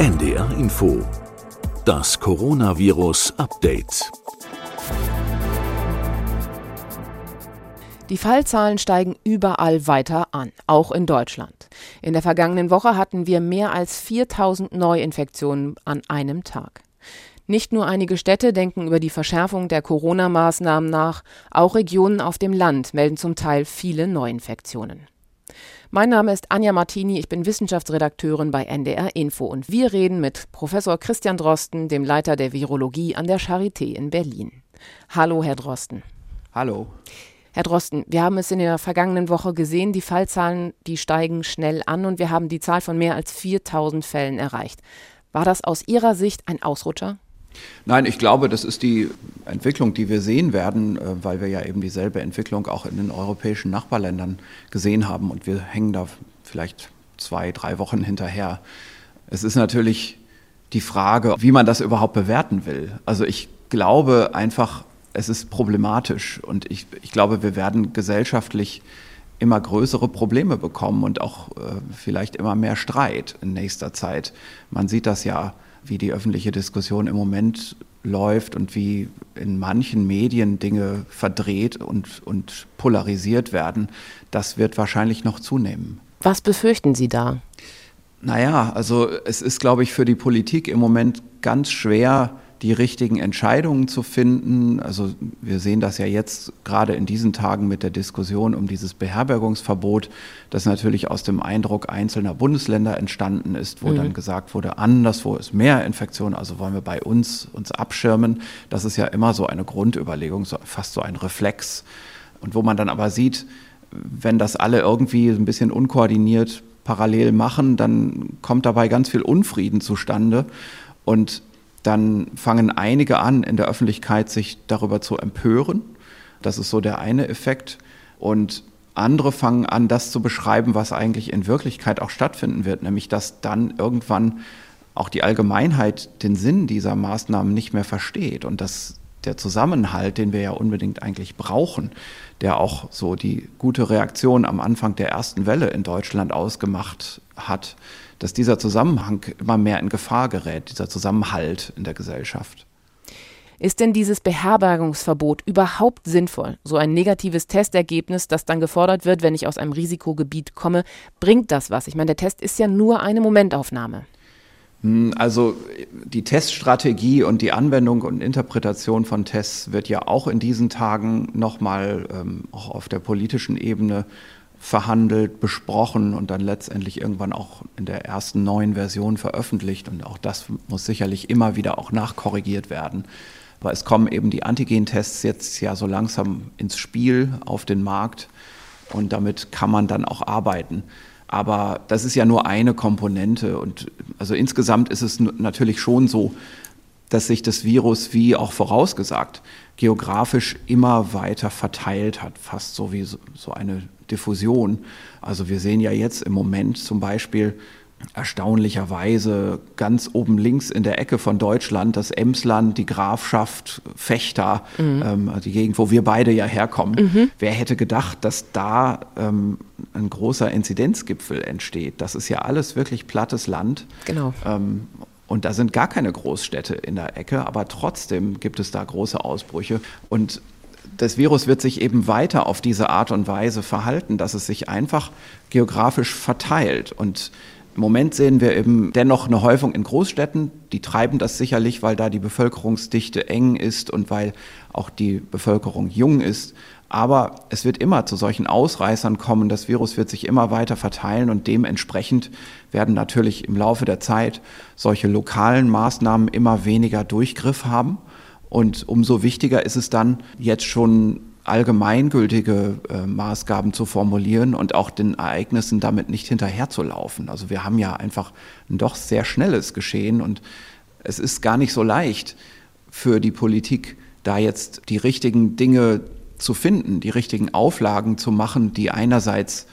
NDR Info. Das Coronavirus Update. Die Fallzahlen steigen überall weiter an, auch in Deutschland. In der vergangenen Woche hatten wir mehr als 4000 Neuinfektionen an einem Tag. Nicht nur einige Städte denken über die Verschärfung der Corona-Maßnahmen nach, auch Regionen auf dem Land melden zum Teil viele Neuinfektionen. Mein Name ist Anja Martini, ich bin Wissenschaftsredakteurin bei NDR Info und wir reden mit Professor Christian Drosten, dem Leiter der Virologie an der Charité in Berlin. Hallo, Herr Drosten. Hallo. Herr Drosten, wir haben es in der vergangenen Woche gesehen, die Fallzahlen, die steigen schnell an und wir haben die Zahl von mehr als 4000 Fällen erreicht. War das aus Ihrer Sicht ein Ausrutscher? Nein, ich glaube, das ist die Entwicklung, die wir sehen werden, äh, weil wir ja eben dieselbe Entwicklung auch in den europäischen Nachbarländern gesehen haben und wir hängen da vielleicht zwei, drei Wochen hinterher. Es ist natürlich die Frage, wie man das überhaupt bewerten will. Also ich glaube einfach, es ist problematisch und ich, ich glaube, wir werden gesellschaftlich immer größere Probleme bekommen und auch äh, vielleicht immer mehr Streit in nächster Zeit. Man sieht das ja wie die öffentliche Diskussion im Moment läuft und wie in manchen Medien Dinge verdreht und, und polarisiert werden, das wird wahrscheinlich noch zunehmen. Was befürchten Sie da? Naja, also es ist, glaube ich, für die Politik im Moment ganz schwer, die richtigen Entscheidungen zu finden. Also wir sehen das ja jetzt gerade in diesen Tagen mit der Diskussion um dieses Beherbergungsverbot, das natürlich aus dem Eindruck einzelner Bundesländer entstanden ist, wo mhm. dann gesagt wurde, anderswo ist mehr Infektion, also wollen wir bei uns uns abschirmen. Das ist ja immer so eine Grundüberlegung, so, fast so ein Reflex. Und wo man dann aber sieht, wenn das alle irgendwie ein bisschen unkoordiniert parallel machen, dann kommt dabei ganz viel Unfrieden zustande. Und dann fangen einige an, in der Öffentlichkeit sich darüber zu empören. Das ist so der eine Effekt. Und andere fangen an, das zu beschreiben, was eigentlich in Wirklichkeit auch stattfinden wird, nämlich dass dann irgendwann auch die Allgemeinheit den Sinn dieser Maßnahmen nicht mehr versteht und dass der Zusammenhalt, den wir ja unbedingt eigentlich brauchen, der auch so die gute Reaktion am Anfang der ersten Welle in Deutschland ausgemacht hat, dass dieser Zusammenhang immer mehr in Gefahr gerät, dieser Zusammenhalt in der Gesellschaft. Ist denn dieses Beherbergungsverbot überhaupt sinnvoll? So ein negatives Testergebnis, das dann gefordert wird, wenn ich aus einem Risikogebiet komme, bringt das was? Ich meine, der Test ist ja nur eine Momentaufnahme. Hm, also die Teststrategie und die Anwendung und Interpretation von Tests wird ja auch in diesen Tagen nochmal ähm, auch auf der politischen Ebene verhandelt, besprochen und dann letztendlich irgendwann auch in der ersten neuen Version veröffentlicht. Und auch das muss sicherlich immer wieder auch nachkorrigiert werden. Aber es kommen eben die Antigen-Tests jetzt ja so langsam ins Spiel auf den Markt und damit kann man dann auch arbeiten. Aber das ist ja nur eine Komponente und also insgesamt ist es natürlich schon so, dass sich das Virus, wie auch vorausgesagt, geografisch immer weiter verteilt hat, fast so wie so eine Diffusion. Also wir sehen ja jetzt im Moment zum Beispiel erstaunlicherweise ganz oben links in der Ecke von Deutschland das Emsland, die Grafschaft Fechter, mhm. ähm, die Gegend, wo wir beide ja herkommen. Mhm. Wer hätte gedacht, dass da ähm, ein großer Inzidenzgipfel entsteht? Das ist ja alles wirklich plattes Land. Genau. Ähm, und da sind gar keine Großstädte in der Ecke, aber trotzdem gibt es da große Ausbrüche. Und das Virus wird sich eben weiter auf diese Art und Weise verhalten, dass es sich einfach geografisch verteilt. Und im Moment sehen wir eben dennoch eine Häufung in Großstädten. Die treiben das sicherlich, weil da die Bevölkerungsdichte eng ist und weil auch die Bevölkerung jung ist. Aber es wird immer zu solchen Ausreißern kommen. Das Virus wird sich immer weiter verteilen und dementsprechend werden natürlich im Laufe der Zeit solche lokalen Maßnahmen immer weniger Durchgriff haben. Und umso wichtiger ist es dann, jetzt schon allgemeingültige äh, Maßgaben zu formulieren und auch den Ereignissen damit nicht hinterherzulaufen. Also wir haben ja einfach ein doch sehr schnelles Geschehen und es ist gar nicht so leicht für die Politik, da jetzt die richtigen Dinge zu finden, die richtigen Auflagen zu machen, die einerseits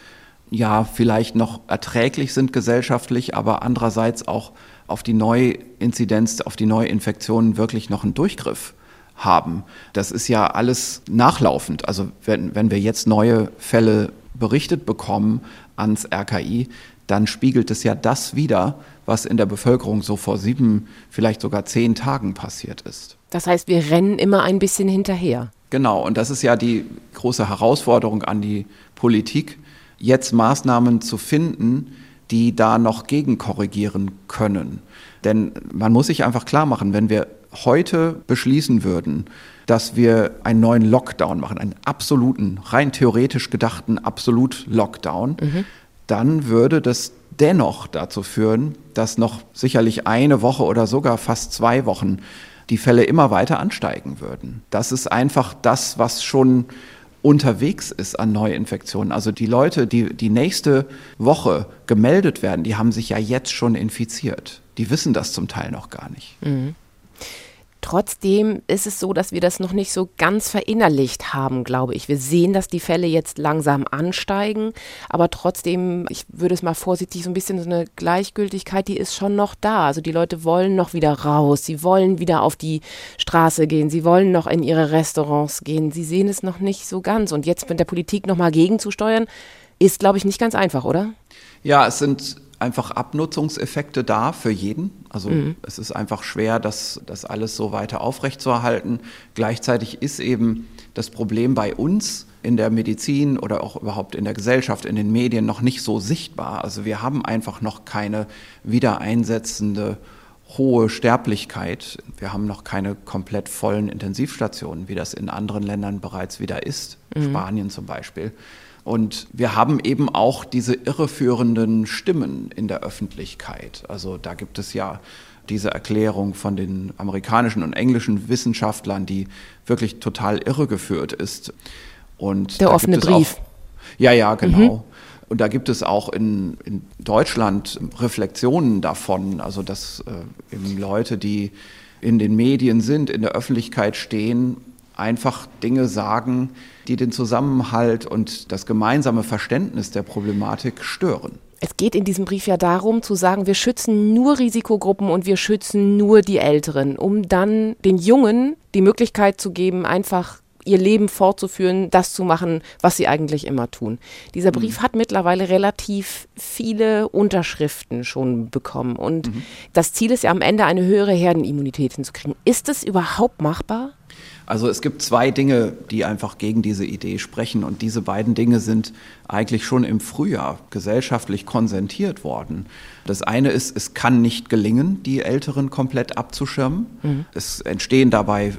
ja vielleicht noch erträglich sind gesellschaftlich, aber andererseits auch auf die Neuinzidenz, auf die Neuinfektionen wirklich noch einen Durchgriff haben. Das ist ja alles nachlaufend. Also wenn, wenn wir jetzt neue Fälle berichtet bekommen ans RKI, dann spiegelt es ja das wider, was in der Bevölkerung so vor sieben, vielleicht sogar zehn Tagen passiert ist. Das heißt, wir rennen immer ein bisschen hinterher. Genau, und das ist ja die große Herausforderung an die Politik, jetzt Maßnahmen zu finden, die da noch gegenkorrigieren können. Denn man muss sich einfach klar machen, wenn wir heute beschließen würden, dass wir einen neuen Lockdown machen, einen absoluten, rein theoretisch gedachten Absolut-Lockdown, mhm. dann würde das dennoch dazu führen, dass noch sicherlich eine Woche oder sogar fast zwei Wochen die Fälle immer weiter ansteigen würden. Das ist einfach das, was schon unterwegs ist an Neuinfektionen. Also die Leute, die die nächste Woche gemeldet werden, die haben sich ja jetzt schon infiziert. Die wissen das zum Teil noch gar nicht. Mhm. Trotzdem ist es so, dass wir das noch nicht so ganz verinnerlicht haben, glaube ich. Wir sehen, dass die Fälle jetzt langsam ansteigen, aber trotzdem, ich würde es mal vorsichtig, so ein bisschen so eine Gleichgültigkeit, die ist schon noch da. Also die Leute wollen noch wieder raus, sie wollen wieder auf die Straße gehen, sie wollen noch in ihre Restaurants gehen. Sie sehen es noch nicht so ganz. Und jetzt mit der Politik nochmal gegenzusteuern, ist, glaube ich, nicht ganz einfach, oder? Ja, es sind einfach Abnutzungseffekte da für jeden. Also mhm. es ist einfach schwer, das, das alles so weiter aufrechtzuerhalten. Gleichzeitig ist eben das Problem bei uns in der Medizin oder auch überhaupt in der Gesellschaft, in den Medien noch nicht so sichtbar. Also wir haben einfach noch keine wiedereinsetzende hohe Sterblichkeit. Wir haben noch keine komplett vollen Intensivstationen, wie das in anderen Ländern bereits wieder ist, mhm. Spanien zum Beispiel. Und wir haben eben auch diese irreführenden Stimmen in der Öffentlichkeit. Also da gibt es ja diese Erklärung von den amerikanischen und englischen Wissenschaftlern, die wirklich total irregeführt ist. Und der offene Brief. Auch, ja, ja, genau. Mhm. Und da gibt es auch in, in Deutschland Reflexionen davon, also dass äh, eben Leute, die in den Medien sind, in der Öffentlichkeit stehen, einfach Dinge sagen, die den Zusammenhalt und das gemeinsame Verständnis der Problematik stören. Es geht in diesem Brief ja darum zu sagen, wir schützen nur Risikogruppen und wir schützen nur die Älteren, um dann den Jungen die Möglichkeit zu geben, einfach ihr Leben fortzuführen, das zu machen, was sie eigentlich immer tun. Dieser Brief mhm. hat mittlerweile relativ viele Unterschriften schon bekommen und mhm. das Ziel ist ja am Ende eine höhere Herdenimmunität hinzukriegen. Ist es überhaupt machbar? Also es gibt zwei Dinge, die einfach gegen diese Idee sprechen und diese beiden Dinge sind eigentlich schon im Frühjahr gesellschaftlich konsentiert worden. Das eine ist, es kann nicht gelingen, die Älteren komplett abzuschirmen. Mhm. Es entstehen dabei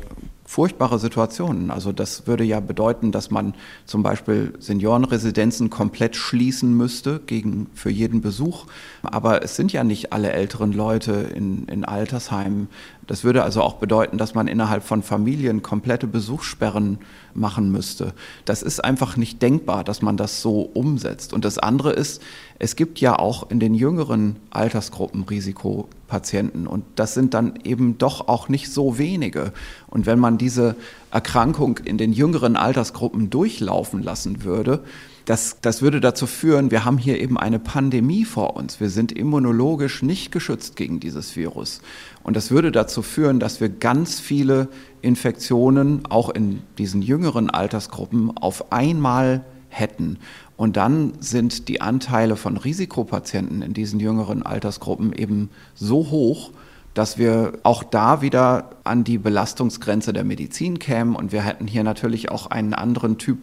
furchtbare Situationen. Also das würde ja bedeuten, dass man zum Beispiel Seniorenresidenzen komplett schließen müsste gegen, für jeden Besuch. Aber es sind ja nicht alle älteren Leute in, in Altersheimen. Das würde also auch bedeuten, dass man innerhalb von Familien komplette Besuchssperren machen müsste. Das ist einfach nicht denkbar, dass man das so umsetzt. Und das andere ist, es gibt ja auch in den jüngeren Altersgruppen Risikopatienten und das sind dann eben doch auch nicht so wenige. Und wenn man diese Erkrankung in den jüngeren Altersgruppen durchlaufen lassen würde, das, das würde dazu führen, wir haben hier eben eine Pandemie vor uns. Wir sind immunologisch nicht geschützt gegen dieses Virus. Und das würde dazu führen, dass wir ganz viele Infektionen auch in diesen jüngeren Altersgruppen auf einmal hätten. Und dann sind die Anteile von Risikopatienten in diesen jüngeren Altersgruppen eben so hoch, dass wir auch da wieder an die Belastungsgrenze der Medizin kämen. Und wir hätten hier natürlich auch einen anderen Typ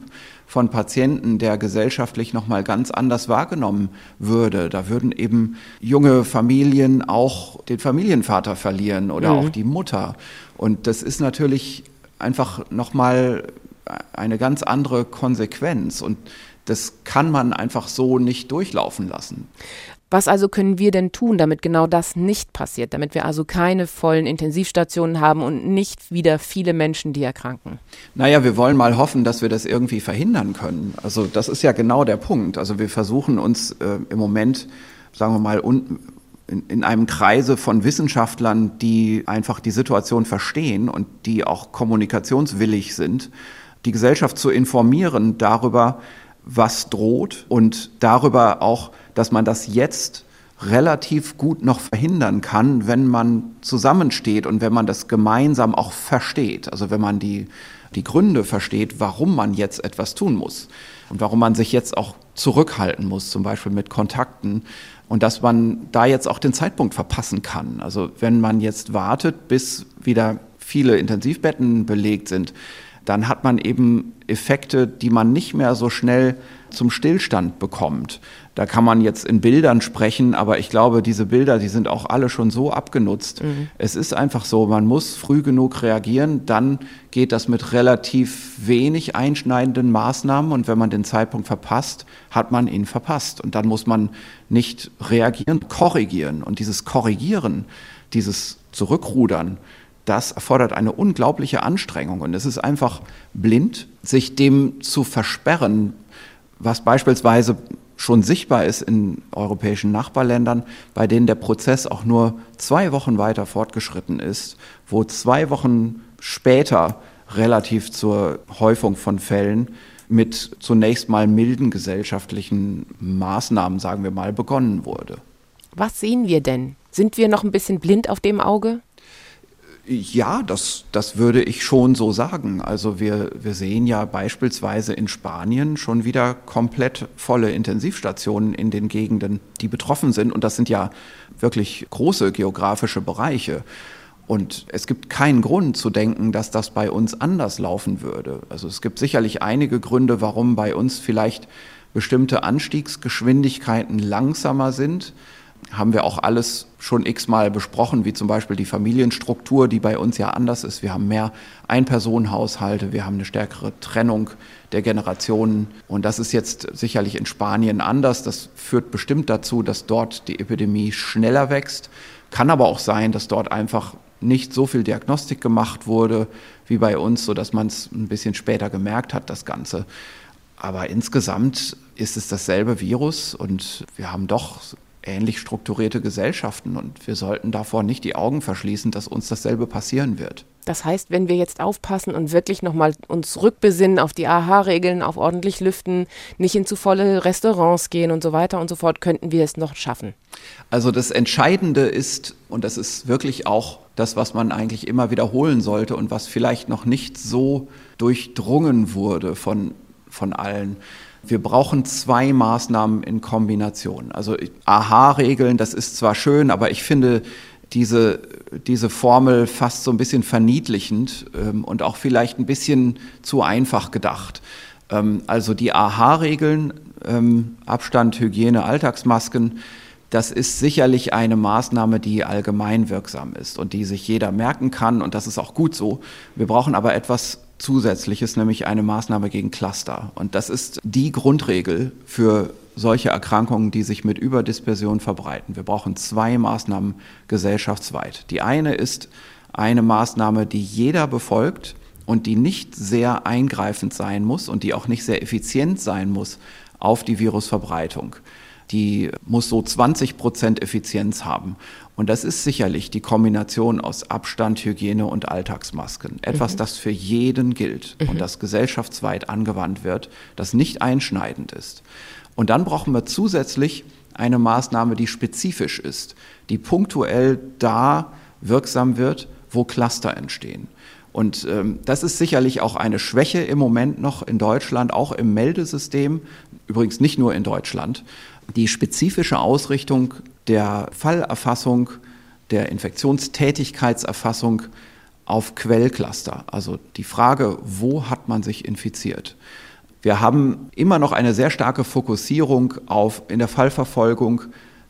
von Patienten, der gesellschaftlich nochmal ganz anders wahrgenommen würde. Da würden eben junge Familien auch den Familienvater verlieren oder mhm. auch die Mutter. Und das ist natürlich einfach nochmal eine ganz andere Konsequenz. Und das kann man einfach so nicht durchlaufen lassen. Was also können wir denn tun, damit genau das nicht passiert, damit wir also keine vollen Intensivstationen haben und nicht wieder viele Menschen, die erkranken? Naja, wir wollen mal hoffen, dass wir das irgendwie verhindern können. Also das ist ja genau der Punkt. Also wir versuchen uns äh, im Moment, sagen wir mal, un in, in einem Kreise von Wissenschaftlern, die einfach die Situation verstehen und die auch kommunikationswillig sind, die Gesellschaft zu informieren darüber, was droht und darüber auch, dass man das jetzt relativ gut noch verhindern kann, wenn man zusammensteht und wenn man das gemeinsam auch versteht. Also wenn man die, die Gründe versteht, warum man jetzt etwas tun muss und warum man sich jetzt auch zurückhalten muss, zum Beispiel mit Kontakten. Und dass man da jetzt auch den Zeitpunkt verpassen kann. Also wenn man jetzt wartet, bis wieder viele Intensivbetten belegt sind, dann hat man eben Effekte, die man nicht mehr so schnell zum Stillstand bekommt. Da kann man jetzt in Bildern sprechen, aber ich glaube, diese Bilder, die sind auch alle schon so abgenutzt. Mhm. Es ist einfach so, man muss früh genug reagieren, dann geht das mit relativ wenig einschneidenden Maßnahmen und wenn man den Zeitpunkt verpasst, hat man ihn verpasst und dann muss man nicht reagieren, korrigieren und dieses Korrigieren, dieses Zurückrudern, das erfordert eine unglaubliche Anstrengung und es ist einfach blind, sich dem zu versperren, was beispielsweise schon sichtbar ist in europäischen Nachbarländern, bei denen der Prozess auch nur zwei Wochen weiter fortgeschritten ist, wo zwei Wochen später relativ zur Häufung von Fällen mit zunächst mal milden gesellschaftlichen Maßnahmen, sagen wir mal, begonnen wurde. Was sehen wir denn? Sind wir noch ein bisschen blind auf dem Auge? Ja, das, das würde ich schon so sagen. Also wir, wir sehen ja beispielsweise in Spanien schon wieder komplett volle Intensivstationen in den Gegenden, die betroffen sind. Und das sind ja wirklich große geografische Bereiche. Und es gibt keinen Grund zu denken, dass das bei uns anders laufen würde. Also es gibt sicherlich einige Gründe, warum bei uns vielleicht bestimmte Anstiegsgeschwindigkeiten langsamer sind haben wir auch alles schon x-mal besprochen, wie zum Beispiel die Familienstruktur, die bei uns ja anders ist. Wir haben mehr Einpersonenhaushalte, wir haben eine stärkere Trennung der Generationen. Und das ist jetzt sicherlich in Spanien anders. Das führt bestimmt dazu, dass dort die Epidemie schneller wächst. Kann aber auch sein, dass dort einfach nicht so viel Diagnostik gemacht wurde wie bei uns, sodass man es ein bisschen später gemerkt hat, das Ganze. Aber insgesamt ist es dasselbe Virus und wir haben doch ähnlich strukturierte Gesellschaften und wir sollten davor nicht die Augen verschließen, dass uns dasselbe passieren wird. Das heißt, wenn wir jetzt aufpassen und wirklich nochmal uns rückbesinnen auf die AHA-Regeln, auf ordentlich lüften, nicht in zu volle Restaurants gehen und so weiter und so fort, könnten wir es noch schaffen. Also das Entscheidende ist, und das ist wirklich auch das, was man eigentlich immer wiederholen sollte und was vielleicht noch nicht so durchdrungen wurde von, von allen, wir brauchen zwei Maßnahmen in Kombination. Also AHA-Regeln, das ist zwar schön, aber ich finde diese, diese Formel fast so ein bisschen verniedlichend ähm, und auch vielleicht ein bisschen zu einfach gedacht. Ähm, also die AHA-Regeln, ähm, Abstand, Hygiene, Alltagsmasken, das ist sicherlich eine Maßnahme, die allgemein wirksam ist und die sich jeder merken kann und das ist auch gut so. Wir brauchen aber etwas Zusätzliches, nämlich eine Maßnahme gegen Cluster. Und das ist die Grundregel für solche Erkrankungen, die sich mit Überdispersion verbreiten. Wir brauchen zwei Maßnahmen gesellschaftsweit. Die eine ist eine Maßnahme, die jeder befolgt und die nicht sehr eingreifend sein muss und die auch nicht sehr effizient sein muss auf die Virusverbreitung die muss so 20 Prozent Effizienz haben. Und das ist sicherlich die Kombination aus Abstand, Hygiene und Alltagsmasken. Etwas, mhm. das für jeden gilt mhm. und das gesellschaftsweit angewandt wird, das nicht einschneidend ist. Und dann brauchen wir zusätzlich eine Maßnahme, die spezifisch ist, die punktuell da wirksam wird, wo Cluster entstehen. Und ähm, das ist sicherlich auch eine Schwäche im Moment noch in Deutschland, auch im Meldesystem, übrigens nicht nur in Deutschland die spezifische Ausrichtung der Fallerfassung, der Infektionstätigkeitserfassung auf Quellcluster, also die Frage, wo hat man sich infiziert. Wir haben immer noch eine sehr starke Fokussierung auf in der Fallverfolgung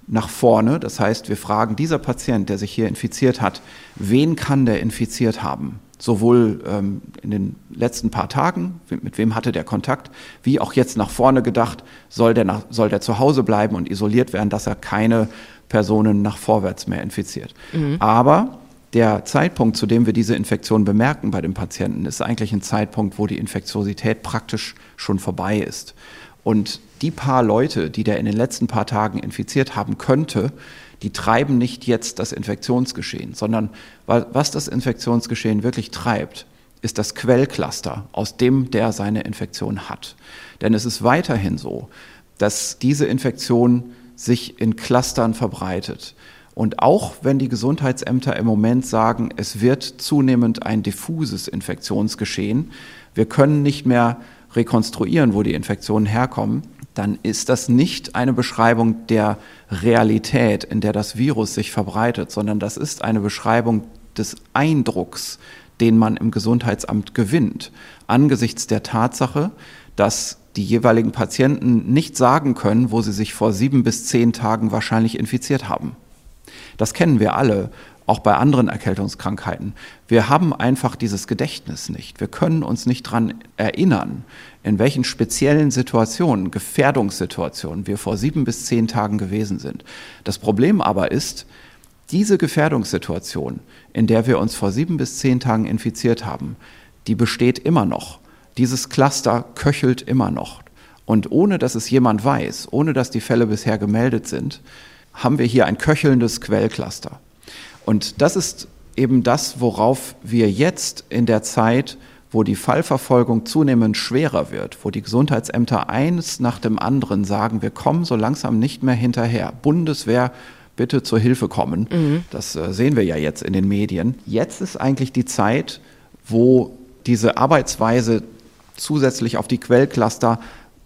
nach vorne. Das heißt, wir fragen dieser Patient, der sich hier infiziert hat, wen kann der infiziert haben? sowohl ähm, in den letzten paar Tagen, mit wem hatte der Kontakt, wie auch jetzt nach vorne gedacht, soll der, nach, soll der zu Hause bleiben und isoliert werden, dass er keine Personen nach vorwärts mehr infiziert. Mhm. Aber der Zeitpunkt, zu dem wir diese Infektion bemerken bei dem Patienten, ist eigentlich ein Zeitpunkt, wo die Infektiosität praktisch schon vorbei ist. Und die paar Leute, die der in den letzten paar Tagen infiziert haben könnte, die treiben nicht jetzt das Infektionsgeschehen, sondern was das Infektionsgeschehen wirklich treibt, ist das Quellcluster, aus dem der seine Infektion hat. Denn es ist weiterhin so, dass diese Infektion sich in Clustern verbreitet. Und auch wenn die Gesundheitsämter im Moment sagen, es wird zunehmend ein diffuses Infektionsgeschehen, wir können nicht mehr rekonstruieren, wo die Infektionen herkommen, dann ist das nicht eine Beschreibung der Realität, in der das Virus sich verbreitet, sondern das ist eine Beschreibung des Eindrucks, den man im Gesundheitsamt gewinnt, angesichts der Tatsache, dass die jeweiligen Patienten nicht sagen können, wo sie sich vor sieben bis zehn Tagen wahrscheinlich infiziert haben. Das kennen wir alle, auch bei anderen Erkältungskrankheiten. Wir haben einfach dieses Gedächtnis nicht. Wir können uns nicht daran erinnern, in welchen speziellen Situationen, Gefährdungssituationen wir vor sieben bis zehn Tagen gewesen sind. Das Problem aber ist, diese Gefährdungssituation, in der wir uns vor sieben bis zehn Tagen infiziert haben, die besteht immer noch. Dieses Cluster köchelt immer noch. Und ohne dass es jemand weiß, ohne dass die Fälle bisher gemeldet sind, haben wir hier ein köchelndes Quellcluster. Und das ist eben das, worauf wir jetzt in der Zeit, wo die Fallverfolgung zunehmend schwerer wird, wo die Gesundheitsämter eines nach dem anderen sagen, wir kommen so langsam nicht mehr hinterher. Bundeswehr bitte zur Hilfe kommen. Mhm. Das äh, sehen wir ja jetzt in den Medien. Jetzt ist eigentlich die Zeit, wo diese Arbeitsweise zusätzlich auf die Quellcluster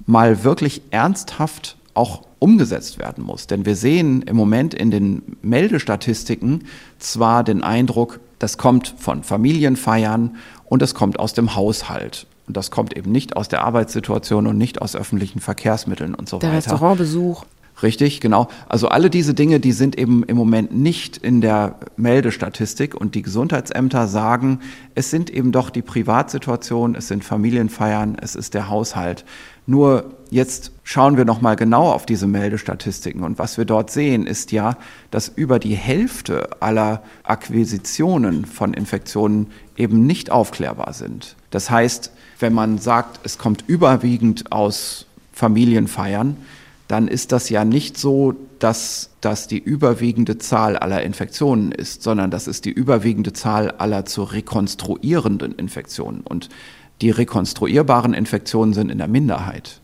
mal wirklich ernsthaft auch umgesetzt werden muss. Denn wir sehen im Moment in den Meldestatistiken zwar den Eindruck, das kommt von Familienfeiern und es kommt aus dem Haushalt. Und das kommt eben nicht aus der Arbeitssituation und nicht aus öffentlichen Verkehrsmitteln und so der weiter. Der Restaurantbesuch. Richtig, genau. Also alle diese Dinge, die sind eben im Moment nicht in der Meldestatistik und die Gesundheitsämter sagen, es sind eben doch die Privatsituation, es sind Familienfeiern, es ist der Haushalt. Nur jetzt schauen wir noch mal genau auf diese Meldestatistiken und was wir dort sehen, ist ja, dass über die Hälfte aller Akquisitionen von Infektionen eben nicht aufklärbar sind. Das heißt, wenn man sagt, es kommt überwiegend aus Familienfeiern, dann ist das ja nicht so, dass das die überwiegende Zahl aller Infektionen ist, sondern das ist die überwiegende Zahl aller zu rekonstruierenden Infektionen. Und die rekonstruierbaren Infektionen sind in der Minderheit.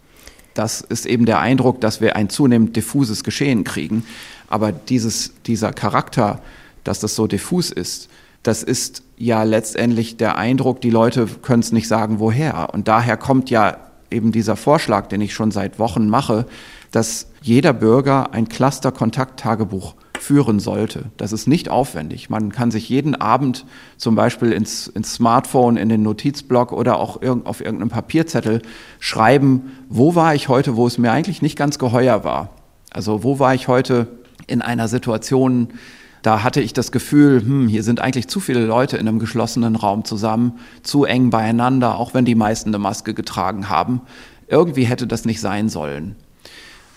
Das ist eben der Eindruck, dass wir ein zunehmend diffuses Geschehen kriegen. Aber dieses, dieser Charakter, dass das so diffus ist, das ist ja letztendlich der Eindruck, die Leute können es nicht sagen, woher. Und daher kommt ja eben dieser Vorschlag, den ich schon seit Wochen mache, dass jeder Bürger ein Cluster-Kontakttagebuch führen sollte. Das ist nicht aufwendig. Man kann sich jeden Abend zum Beispiel ins, ins Smartphone, in den Notizblock oder auch irg auf irgendeinem Papierzettel schreiben, wo war ich heute, wo es mir eigentlich nicht ganz geheuer war. Also wo war ich heute in einer Situation, da hatte ich das Gefühl, hm, hier sind eigentlich zu viele Leute in einem geschlossenen Raum zusammen, zu eng beieinander, auch wenn die meisten eine Maske getragen haben. Irgendwie hätte das nicht sein sollen.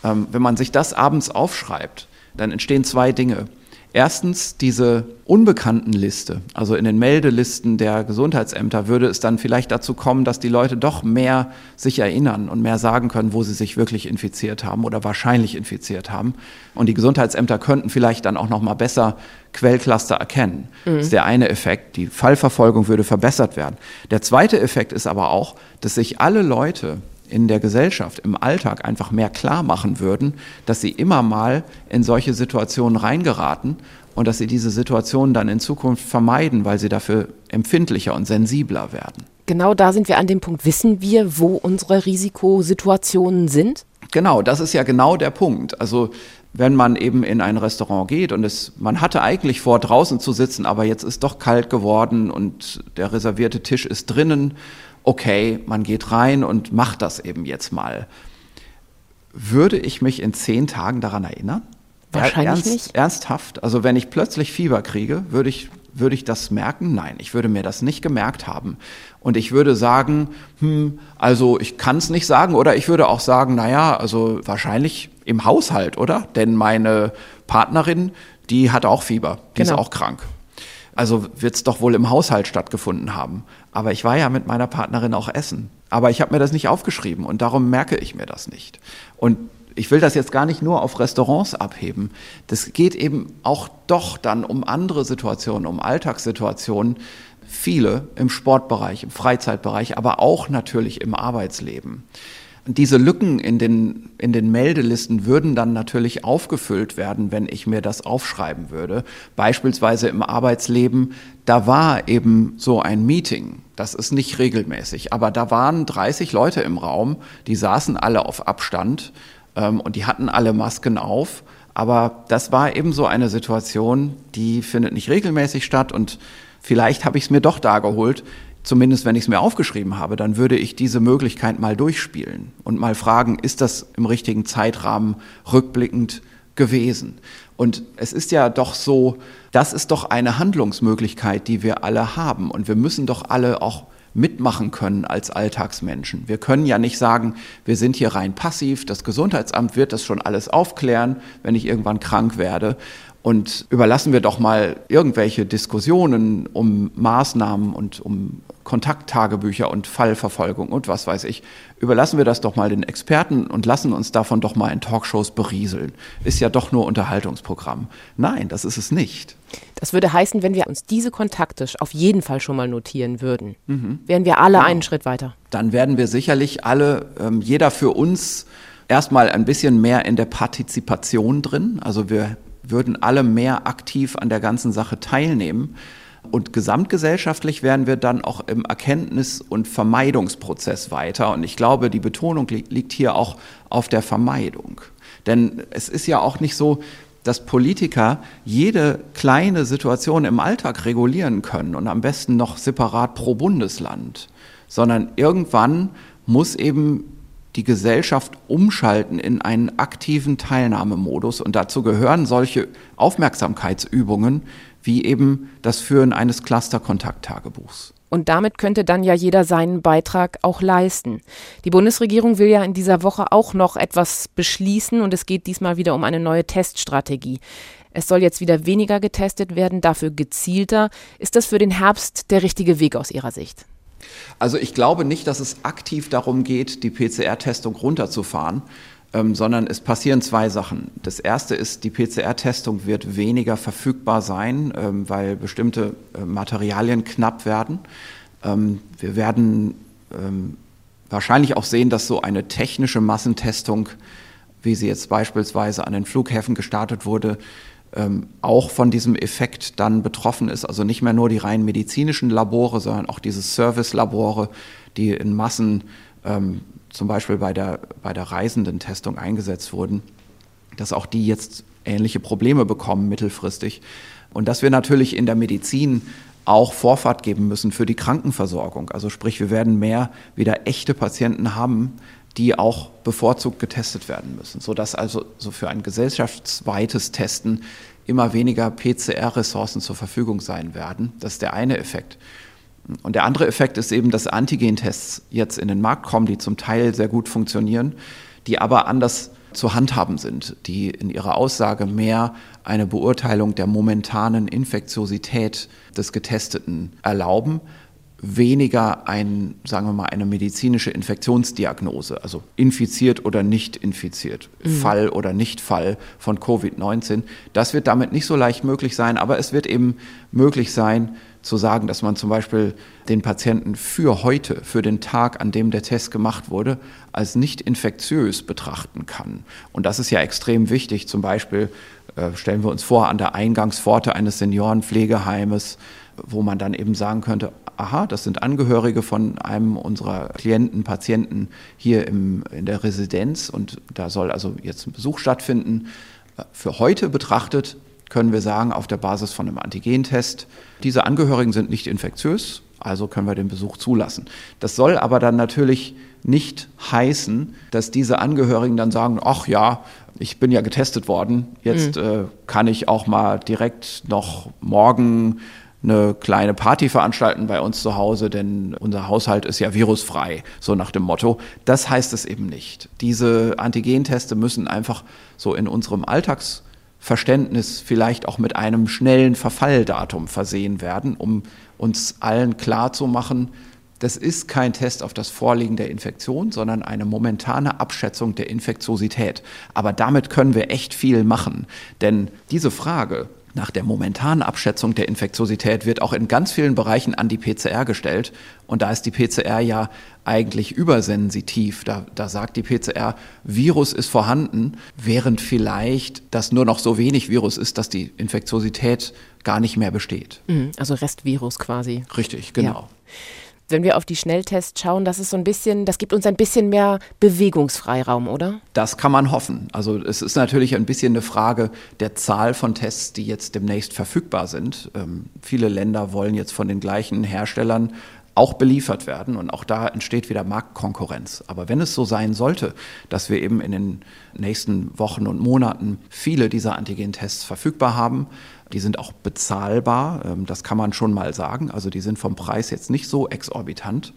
Ähm, wenn man sich das abends aufschreibt, dann entstehen zwei Dinge. Erstens diese Unbekanntenliste, also in den Meldelisten der Gesundheitsämter würde es dann vielleicht dazu kommen, dass die Leute doch mehr sich erinnern und mehr sagen können, wo sie sich wirklich infiziert haben oder wahrscheinlich infiziert haben. Und die Gesundheitsämter könnten vielleicht dann auch noch mal besser Quellcluster erkennen. Mhm. Das ist der eine Effekt. Die Fallverfolgung würde verbessert werden. Der zweite Effekt ist aber auch, dass sich alle Leute, in der Gesellschaft, im Alltag einfach mehr klar machen würden, dass sie immer mal in solche Situationen reingeraten und dass sie diese Situationen dann in Zukunft vermeiden, weil sie dafür empfindlicher und sensibler werden. Genau da sind wir an dem Punkt. Wissen wir, wo unsere Risikosituationen sind? Genau, das ist ja genau der Punkt. Also wenn man eben in ein Restaurant geht und es, man hatte eigentlich vor, draußen zu sitzen, aber jetzt ist doch kalt geworden und der reservierte Tisch ist drinnen okay, man geht rein und macht das eben jetzt mal. Würde ich mich in zehn Tagen daran erinnern? Wahrscheinlich Ernst, nicht. Ernsthaft? Also wenn ich plötzlich Fieber kriege, würde ich, würde ich das merken? Nein, ich würde mir das nicht gemerkt haben. Und ich würde sagen, hm, also ich kann es nicht sagen. Oder ich würde auch sagen, naja, also wahrscheinlich im Haushalt, oder? Denn meine Partnerin, die hat auch Fieber, die genau. ist auch krank. Also wird es doch wohl im Haushalt stattgefunden haben. Aber ich war ja mit meiner Partnerin auch essen. Aber ich habe mir das nicht aufgeschrieben und darum merke ich mir das nicht. Und ich will das jetzt gar nicht nur auf Restaurants abheben. Das geht eben auch doch dann um andere Situationen, um Alltagssituationen. Viele im Sportbereich, im Freizeitbereich, aber auch natürlich im Arbeitsleben diese Lücken in den, in den Meldelisten würden dann natürlich aufgefüllt werden, wenn ich mir das aufschreiben würde. Beispielsweise im Arbeitsleben, da war eben so ein Meeting. Das ist nicht regelmäßig. Aber da waren 30 Leute im Raum, die saßen alle auf Abstand ähm, und die hatten alle Masken auf. Aber das war eben so eine Situation, die findet nicht regelmäßig statt und vielleicht habe ich es mir doch da geholt. Zumindest wenn ich es mir aufgeschrieben habe, dann würde ich diese Möglichkeit mal durchspielen und mal fragen, ist das im richtigen Zeitrahmen rückblickend gewesen? Und es ist ja doch so, das ist doch eine Handlungsmöglichkeit, die wir alle haben. Und wir müssen doch alle auch mitmachen können als Alltagsmenschen. Wir können ja nicht sagen, wir sind hier rein passiv, das Gesundheitsamt wird das schon alles aufklären, wenn ich irgendwann krank werde. Und überlassen wir doch mal irgendwelche Diskussionen um Maßnahmen und um Kontakttagebücher und Fallverfolgung und was weiß ich. Überlassen wir das doch mal den Experten und lassen uns davon doch mal in Talkshows berieseln. Ist ja doch nur Unterhaltungsprogramm. Nein, das ist es nicht. Das würde heißen, wenn wir uns diese Kontakte auf jeden Fall schon mal notieren würden, mhm. wären wir alle genau. einen Schritt weiter. Dann werden wir sicherlich alle, ähm, jeder für uns, erstmal ein bisschen mehr in der Partizipation drin. Also wir würden alle mehr aktiv an der ganzen Sache teilnehmen. Und gesamtgesellschaftlich wären wir dann auch im Erkenntnis- und Vermeidungsprozess weiter. Und ich glaube, die Betonung liegt hier auch auf der Vermeidung. Denn es ist ja auch nicht so, dass Politiker jede kleine Situation im Alltag regulieren können und am besten noch separat pro Bundesland, sondern irgendwann muss eben die Gesellschaft umschalten in einen aktiven Teilnahmemodus. Und dazu gehören solche Aufmerksamkeitsübungen wie eben das Führen eines Cluster-Kontakttagebuchs. Und damit könnte dann ja jeder seinen Beitrag auch leisten. Die Bundesregierung will ja in dieser Woche auch noch etwas beschließen und es geht diesmal wieder um eine neue Teststrategie. Es soll jetzt wieder weniger getestet werden, dafür gezielter. Ist das für den Herbst der richtige Weg aus Ihrer Sicht? Also ich glaube nicht, dass es aktiv darum geht, die PCR-Testung runterzufahren, ähm, sondern es passieren zwei Sachen. Das erste ist, die PCR-Testung wird weniger verfügbar sein, ähm, weil bestimmte äh, Materialien knapp werden. Ähm, wir werden ähm, wahrscheinlich auch sehen, dass so eine technische Massentestung, wie sie jetzt beispielsweise an den Flughäfen gestartet wurde, ähm, auch von diesem Effekt dann betroffen ist. Also nicht mehr nur die rein medizinischen Labore, sondern auch diese Service-Labore, die in Massen ähm, zum Beispiel bei der, bei der Reisendentestung eingesetzt wurden, dass auch die jetzt ähnliche Probleme bekommen mittelfristig. Und dass wir natürlich in der Medizin auch Vorfahrt geben müssen für die Krankenversorgung. Also sprich, wir werden mehr wieder echte Patienten haben, die auch bevorzugt getestet werden müssen, sodass also so für ein gesellschaftsweites Testen immer weniger PCR-Ressourcen zur Verfügung sein werden. Das ist der eine Effekt. Und der andere Effekt ist eben, dass Antigentests jetzt in den Markt kommen, die zum Teil sehr gut funktionieren, die aber anders zu handhaben sind, die in ihrer Aussage mehr eine Beurteilung der momentanen Infektiosität des Getesteten erlauben, weniger ein, sagen wir mal, eine medizinische Infektionsdiagnose, also infiziert oder nicht infiziert, mhm. Fall oder Nicht-Fall von Covid-19. Das wird damit nicht so leicht möglich sein, aber es wird eben möglich sein, zu sagen, dass man zum Beispiel den Patienten für heute, für den Tag, an dem der Test gemacht wurde, als nicht infektiös betrachten kann. Und das ist ja extrem wichtig. Zum Beispiel äh, stellen wir uns vor, an der Eingangspforte eines Seniorenpflegeheimes, wo man dann eben sagen könnte, aha, das sind Angehörige von einem unserer Klienten, Patienten hier im, in der Residenz und da soll also jetzt ein Besuch stattfinden. Für heute betrachtet können wir sagen, auf der Basis von einem Antigentest, diese Angehörigen sind nicht infektiös, also können wir den Besuch zulassen. Das soll aber dann natürlich nicht heißen, dass diese Angehörigen dann sagen, ach ja, ich bin ja getestet worden, jetzt mhm. äh, kann ich auch mal direkt noch morgen eine kleine Party veranstalten bei uns zu Hause, denn unser Haushalt ist ja virusfrei, so nach dem Motto. Das heißt es eben nicht. Diese Antigenteste müssen einfach so in unserem Alltagsverständnis vielleicht auch mit einem schnellen Verfalldatum versehen werden, um uns allen klarzumachen, das ist kein Test auf das Vorliegen der Infektion, sondern eine momentane Abschätzung der Infektiosität. Aber damit können wir echt viel machen. Denn diese Frage, nach der momentanen Abschätzung der Infektiosität wird auch in ganz vielen Bereichen an die PCR gestellt. Und da ist die PCR ja eigentlich übersensitiv. Da, da sagt die PCR, Virus ist vorhanden, während vielleicht das nur noch so wenig Virus ist, dass die Infektiosität gar nicht mehr besteht. Mhm, also Restvirus quasi. Richtig, genau. Ja. Wenn wir auf die Schnelltests schauen, das ist so ein bisschen, das gibt uns ein bisschen mehr Bewegungsfreiraum, oder? Das kann man hoffen. Also es ist natürlich ein bisschen eine Frage der Zahl von Tests, die jetzt demnächst verfügbar sind. Ähm, viele Länder wollen jetzt von den gleichen Herstellern auch beliefert werden. Und auch da entsteht wieder Marktkonkurrenz. Aber wenn es so sein sollte, dass wir eben in den nächsten Wochen und Monaten viele dieser Antigen-Tests verfügbar haben, die sind auch bezahlbar, ähm, das kann man schon mal sagen. Also die sind vom Preis jetzt nicht so exorbitant.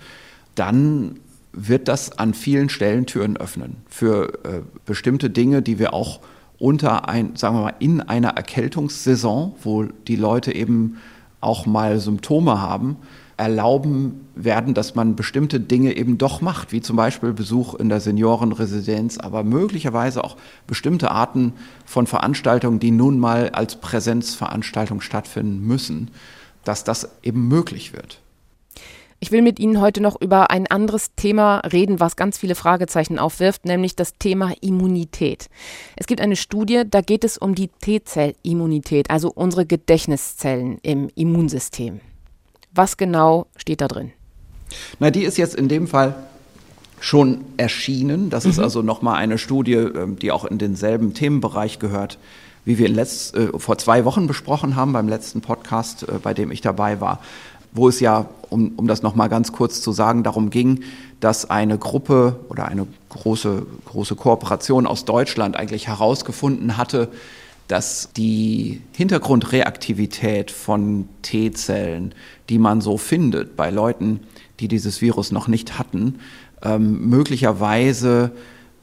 Dann wird das an vielen Stellen Türen öffnen für äh, bestimmte Dinge, die wir auch unter ein, sagen wir mal, in einer Erkältungssaison, wo die Leute eben auch mal Symptome haben, erlauben werden, dass man bestimmte Dinge eben doch macht, wie zum Beispiel Besuch in der Seniorenresidenz, aber möglicherweise auch bestimmte Arten von Veranstaltungen, die nun mal als Präsenzveranstaltung stattfinden müssen, dass das eben möglich wird. Ich will mit Ihnen heute noch über ein anderes Thema reden, was ganz viele Fragezeichen aufwirft, nämlich das Thema Immunität. Es gibt eine Studie, da geht es um die T-Zellimmunität, also unsere Gedächtniszellen im Immunsystem. Was genau steht da drin? Na, die ist jetzt in dem Fall schon erschienen. Das mhm. ist also nochmal eine Studie, ähm, die auch in denselben Themenbereich gehört, wie wir letzt, äh, vor zwei Wochen besprochen haben beim letzten Podcast, äh, bei dem ich dabei war, wo es ja, um, um das nochmal ganz kurz zu sagen, darum ging, dass eine Gruppe oder eine große, große Kooperation aus Deutschland eigentlich herausgefunden hatte, dass die Hintergrundreaktivität von T-Zellen, die man so findet bei Leuten, die dieses Virus noch nicht hatten, ähm, möglicherweise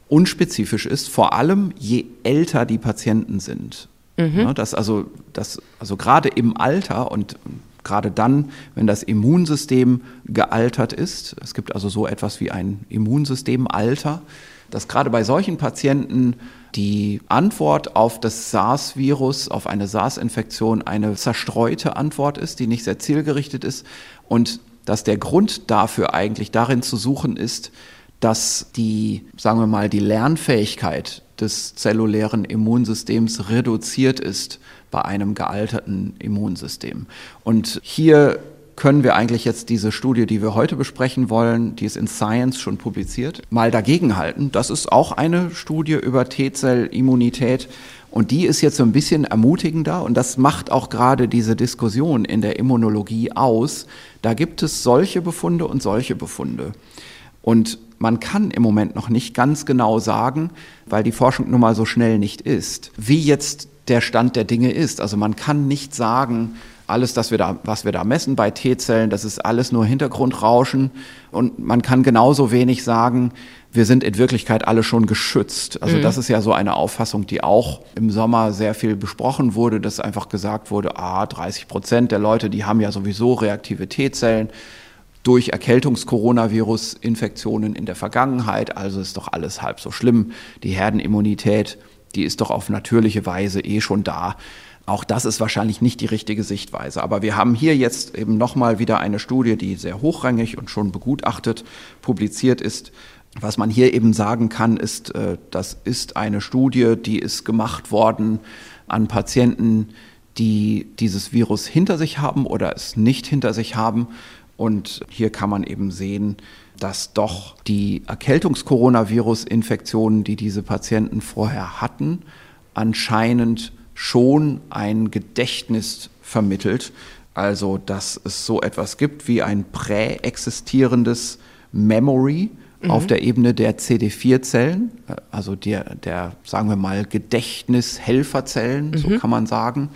unspezifisch ist, vor allem je älter die Patienten sind. Mhm. Ja, dass also, dass also gerade im Alter und gerade dann, wenn das Immunsystem gealtert ist, es gibt also so etwas wie ein Immunsystemalter, dass gerade bei solchen Patienten die Antwort auf das SARS-Virus, auf eine SARS-Infektion eine zerstreute Antwort ist, die nicht sehr zielgerichtet ist und dass der Grund dafür eigentlich darin zu suchen ist, dass die, sagen wir mal, die Lernfähigkeit des zellulären Immunsystems reduziert ist bei einem gealterten Immunsystem. Und hier können wir eigentlich jetzt diese Studie, die wir heute besprechen wollen, die ist in Science schon publiziert, mal dagegenhalten. Das ist auch eine Studie über T-Zell-Immunität und die ist jetzt so ein bisschen ermutigender und das macht auch gerade diese Diskussion in der Immunologie aus. Da gibt es solche Befunde und solche Befunde. Und man kann im Moment noch nicht ganz genau sagen, weil die Forschung nun mal so schnell nicht ist, wie jetzt der Stand der Dinge ist. Also man kann nicht sagen, alles, das wir da, was wir da messen bei T-Zellen, das ist alles nur Hintergrundrauschen. Und man kann genauso wenig sagen, wir sind in Wirklichkeit alle schon geschützt. Also mhm. das ist ja so eine Auffassung, die auch im Sommer sehr viel besprochen wurde, dass einfach gesagt wurde, ah, 30 Prozent der Leute, die haben ja sowieso reaktive T-Zellen durch Erkältungs-Coronavirus-Infektionen in der Vergangenheit. Also ist doch alles halb so schlimm. Die Herdenimmunität, die ist doch auf natürliche Weise eh schon da. Auch das ist wahrscheinlich nicht die richtige Sichtweise. Aber wir haben hier jetzt eben nochmal wieder eine Studie, die sehr hochrangig und schon begutachtet publiziert ist. Was man hier eben sagen kann, ist, äh, das ist eine Studie, die ist gemacht worden an Patienten, die dieses Virus hinter sich haben oder es nicht hinter sich haben. Und hier kann man eben sehen, dass doch die Erkältungs-Coronavirus-Infektionen, die diese Patienten vorher hatten, anscheinend schon ein Gedächtnis vermittelt. Also, dass es so etwas gibt wie ein präexistierendes Memory mhm. auf der Ebene der CD4-Zellen, also der, der, sagen wir mal, Gedächtnishelferzellen, mhm. so kann man sagen.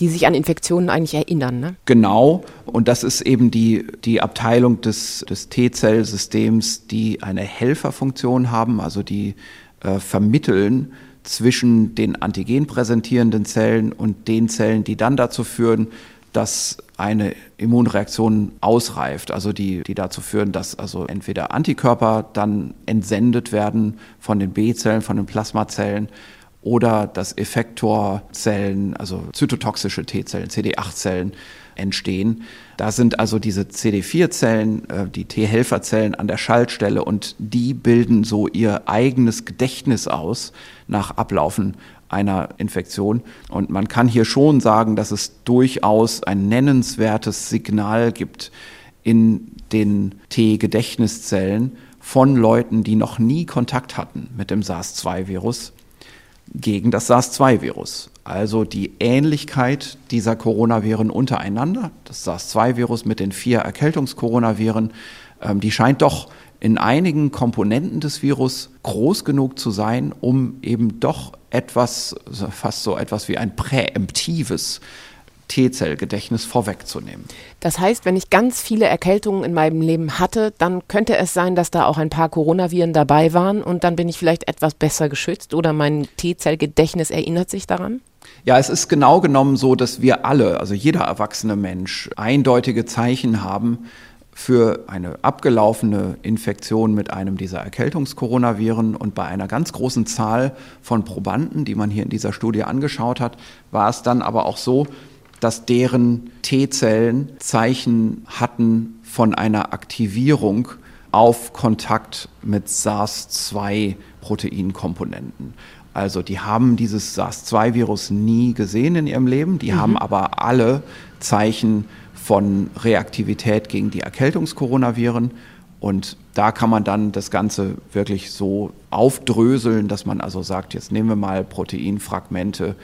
Die sich an Infektionen eigentlich erinnern, ne? Genau. Und das ist eben die, die Abteilung des, des T-Zellsystems, die eine Helferfunktion haben, also die äh, vermitteln zwischen den antigenpräsentierenden Zellen und den Zellen, die dann dazu führen, dass eine Immunreaktion ausreift, also die, die dazu führen, dass also entweder Antikörper dann entsendet werden von den B-Zellen, von den Plasmazellen oder dass Effektorzellen, also zytotoxische T-Zellen, CD8-Zellen entstehen. Da sind also diese CD4-Zellen, äh, die T-Helferzellen an der Schaltstelle und die bilden so ihr eigenes Gedächtnis aus nach Ablaufen einer Infektion. Und man kann hier schon sagen, dass es durchaus ein nennenswertes Signal gibt in den T-Gedächtniszellen von Leuten, die noch nie Kontakt hatten mit dem SARS-2-Virus, gegen das SARS-2-Virus. Also die Ähnlichkeit dieser Coronaviren untereinander, das SARS-2-Virus mit den vier Erkältungskoronaviren, ähm, die scheint doch in einigen Komponenten des Virus groß genug zu sein, um eben doch etwas, fast so etwas wie ein präemptives T-Zellgedächtnis vorwegzunehmen. Das heißt, wenn ich ganz viele Erkältungen in meinem Leben hatte, dann könnte es sein, dass da auch ein paar Coronaviren dabei waren und dann bin ich vielleicht etwas besser geschützt oder mein T-Zellgedächtnis erinnert sich daran? Ja, es ist genau genommen so, dass wir alle, also jeder erwachsene Mensch, eindeutige Zeichen haben, für eine abgelaufene Infektion mit einem dieser Erkältungskoronaviren und bei einer ganz großen Zahl von Probanden, die man hier in dieser Studie angeschaut hat, war es dann aber auch so, dass deren T-Zellen Zeichen hatten von einer Aktivierung auf Kontakt mit SARS-2-Proteinkomponenten. Also die haben dieses SARS-2-Virus nie gesehen in ihrem Leben, die mhm. haben aber alle Zeichen von Reaktivität gegen die Erkältungskoronaviren. Und da kann man dann das Ganze wirklich so aufdröseln, dass man also sagt, jetzt nehmen wir mal Proteinfragmente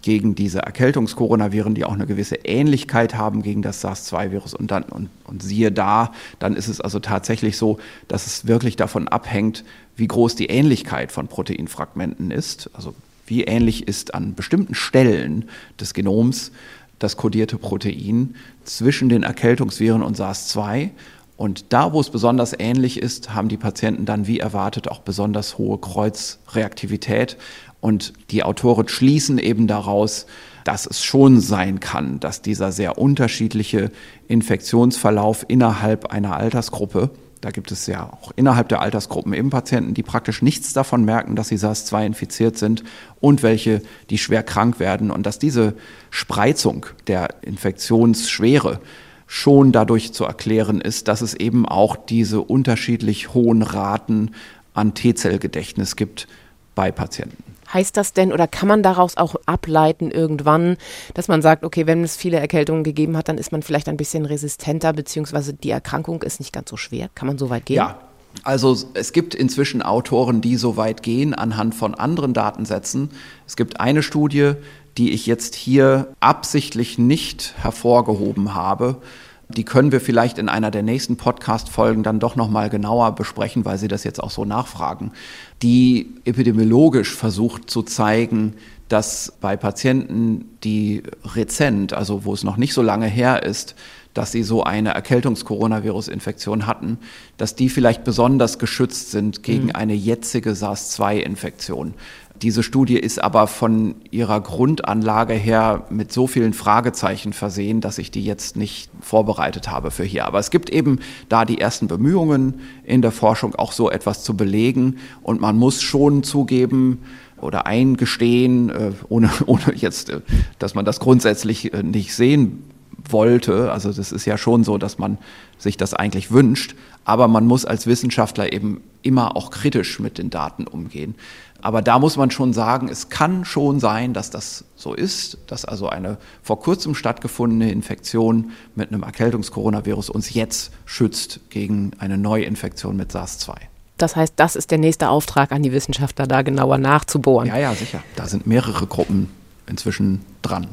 gegen diese Erkältungskoronaviren, die auch eine gewisse Ähnlichkeit haben gegen das SARS-2-Virus. Und dann, und, und siehe da, dann ist es also tatsächlich so, dass es wirklich davon abhängt, wie groß die Ähnlichkeit von Proteinfragmenten ist. Also wie ähnlich ist an bestimmten Stellen des Genoms das kodierte Protein zwischen den Erkältungsviren und SARS-2. Und da, wo es besonders ähnlich ist, haben die Patienten dann wie erwartet auch besonders hohe Kreuzreaktivität. Und die Autoren schließen eben daraus, dass es schon sein kann, dass dieser sehr unterschiedliche Infektionsverlauf innerhalb einer Altersgruppe da gibt es ja auch innerhalb der Altersgruppen eben Patienten, die praktisch nichts davon merken, dass sie SARS-2 infiziert sind und welche, die schwer krank werden und dass diese Spreizung der Infektionsschwere schon dadurch zu erklären ist, dass es eben auch diese unterschiedlich hohen Raten an T-Zellgedächtnis gibt bei Patienten. Heißt das denn oder kann man daraus auch ableiten irgendwann, dass man sagt, okay, wenn es viele Erkältungen gegeben hat, dann ist man vielleicht ein bisschen resistenter, beziehungsweise die Erkrankung ist nicht ganz so schwer? Kann man so weit gehen? Ja. Also es gibt inzwischen Autoren, die so weit gehen anhand von anderen Datensätzen. Es gibt eine Studie, die ich jetzt hier absichtlich nicht hervorgehoben habe, die können wir vielleicht in einer der nächsten Podcast-Folgen dann doch nochmal genauer besprechen, weil Sie das jetzt auch so nachfragen. Die epidemiologisch versucht zu zeigen, dass bei Patienten, die rezent, also wo es noch nicht so lange her ist, dass sie so eine Erkältungs-Coronavirus-Infektion hatten, dass die vielleicht besonders geschützt sind gegen mhm. eine jetzige SARS-2-Infektion. Diese Studie ist aber von ihrer Grundanlage her mit so vielen Fragezeichen versehen, dass ich die jetzt nicht vorbereitet habe für hier. Aber es gibt eben da die ersten Bemühungen in der Forschung, auch so etwas zu belegen. Und man muss schon zugeben, oder eingestehen, äh, ohne, ohne jetzt, äh, dass man das grundsätzlich äh, nicht sehen wollte. Also das ist ja schon so, dass man sich das eigentlich wünscht. Aber man muss als Wissenschaftler eben immer auch kritisch mit den Daten umgehen. Aber da muss man schon sagen, es kann schon sein, dass das so ist, dass also eine vor kurzem stattgefundene Infektion mit einem Erkältungskoronavirus uns jetzt schützt gegen eine Neuinfektion mit SARS-2. Das heißt, das ist der nächste Auftrag an die Wissenschaftler, da genauer nachzubohren. Ja, ja, sicher. Da sind mehrere Gruppen inzwischen dran.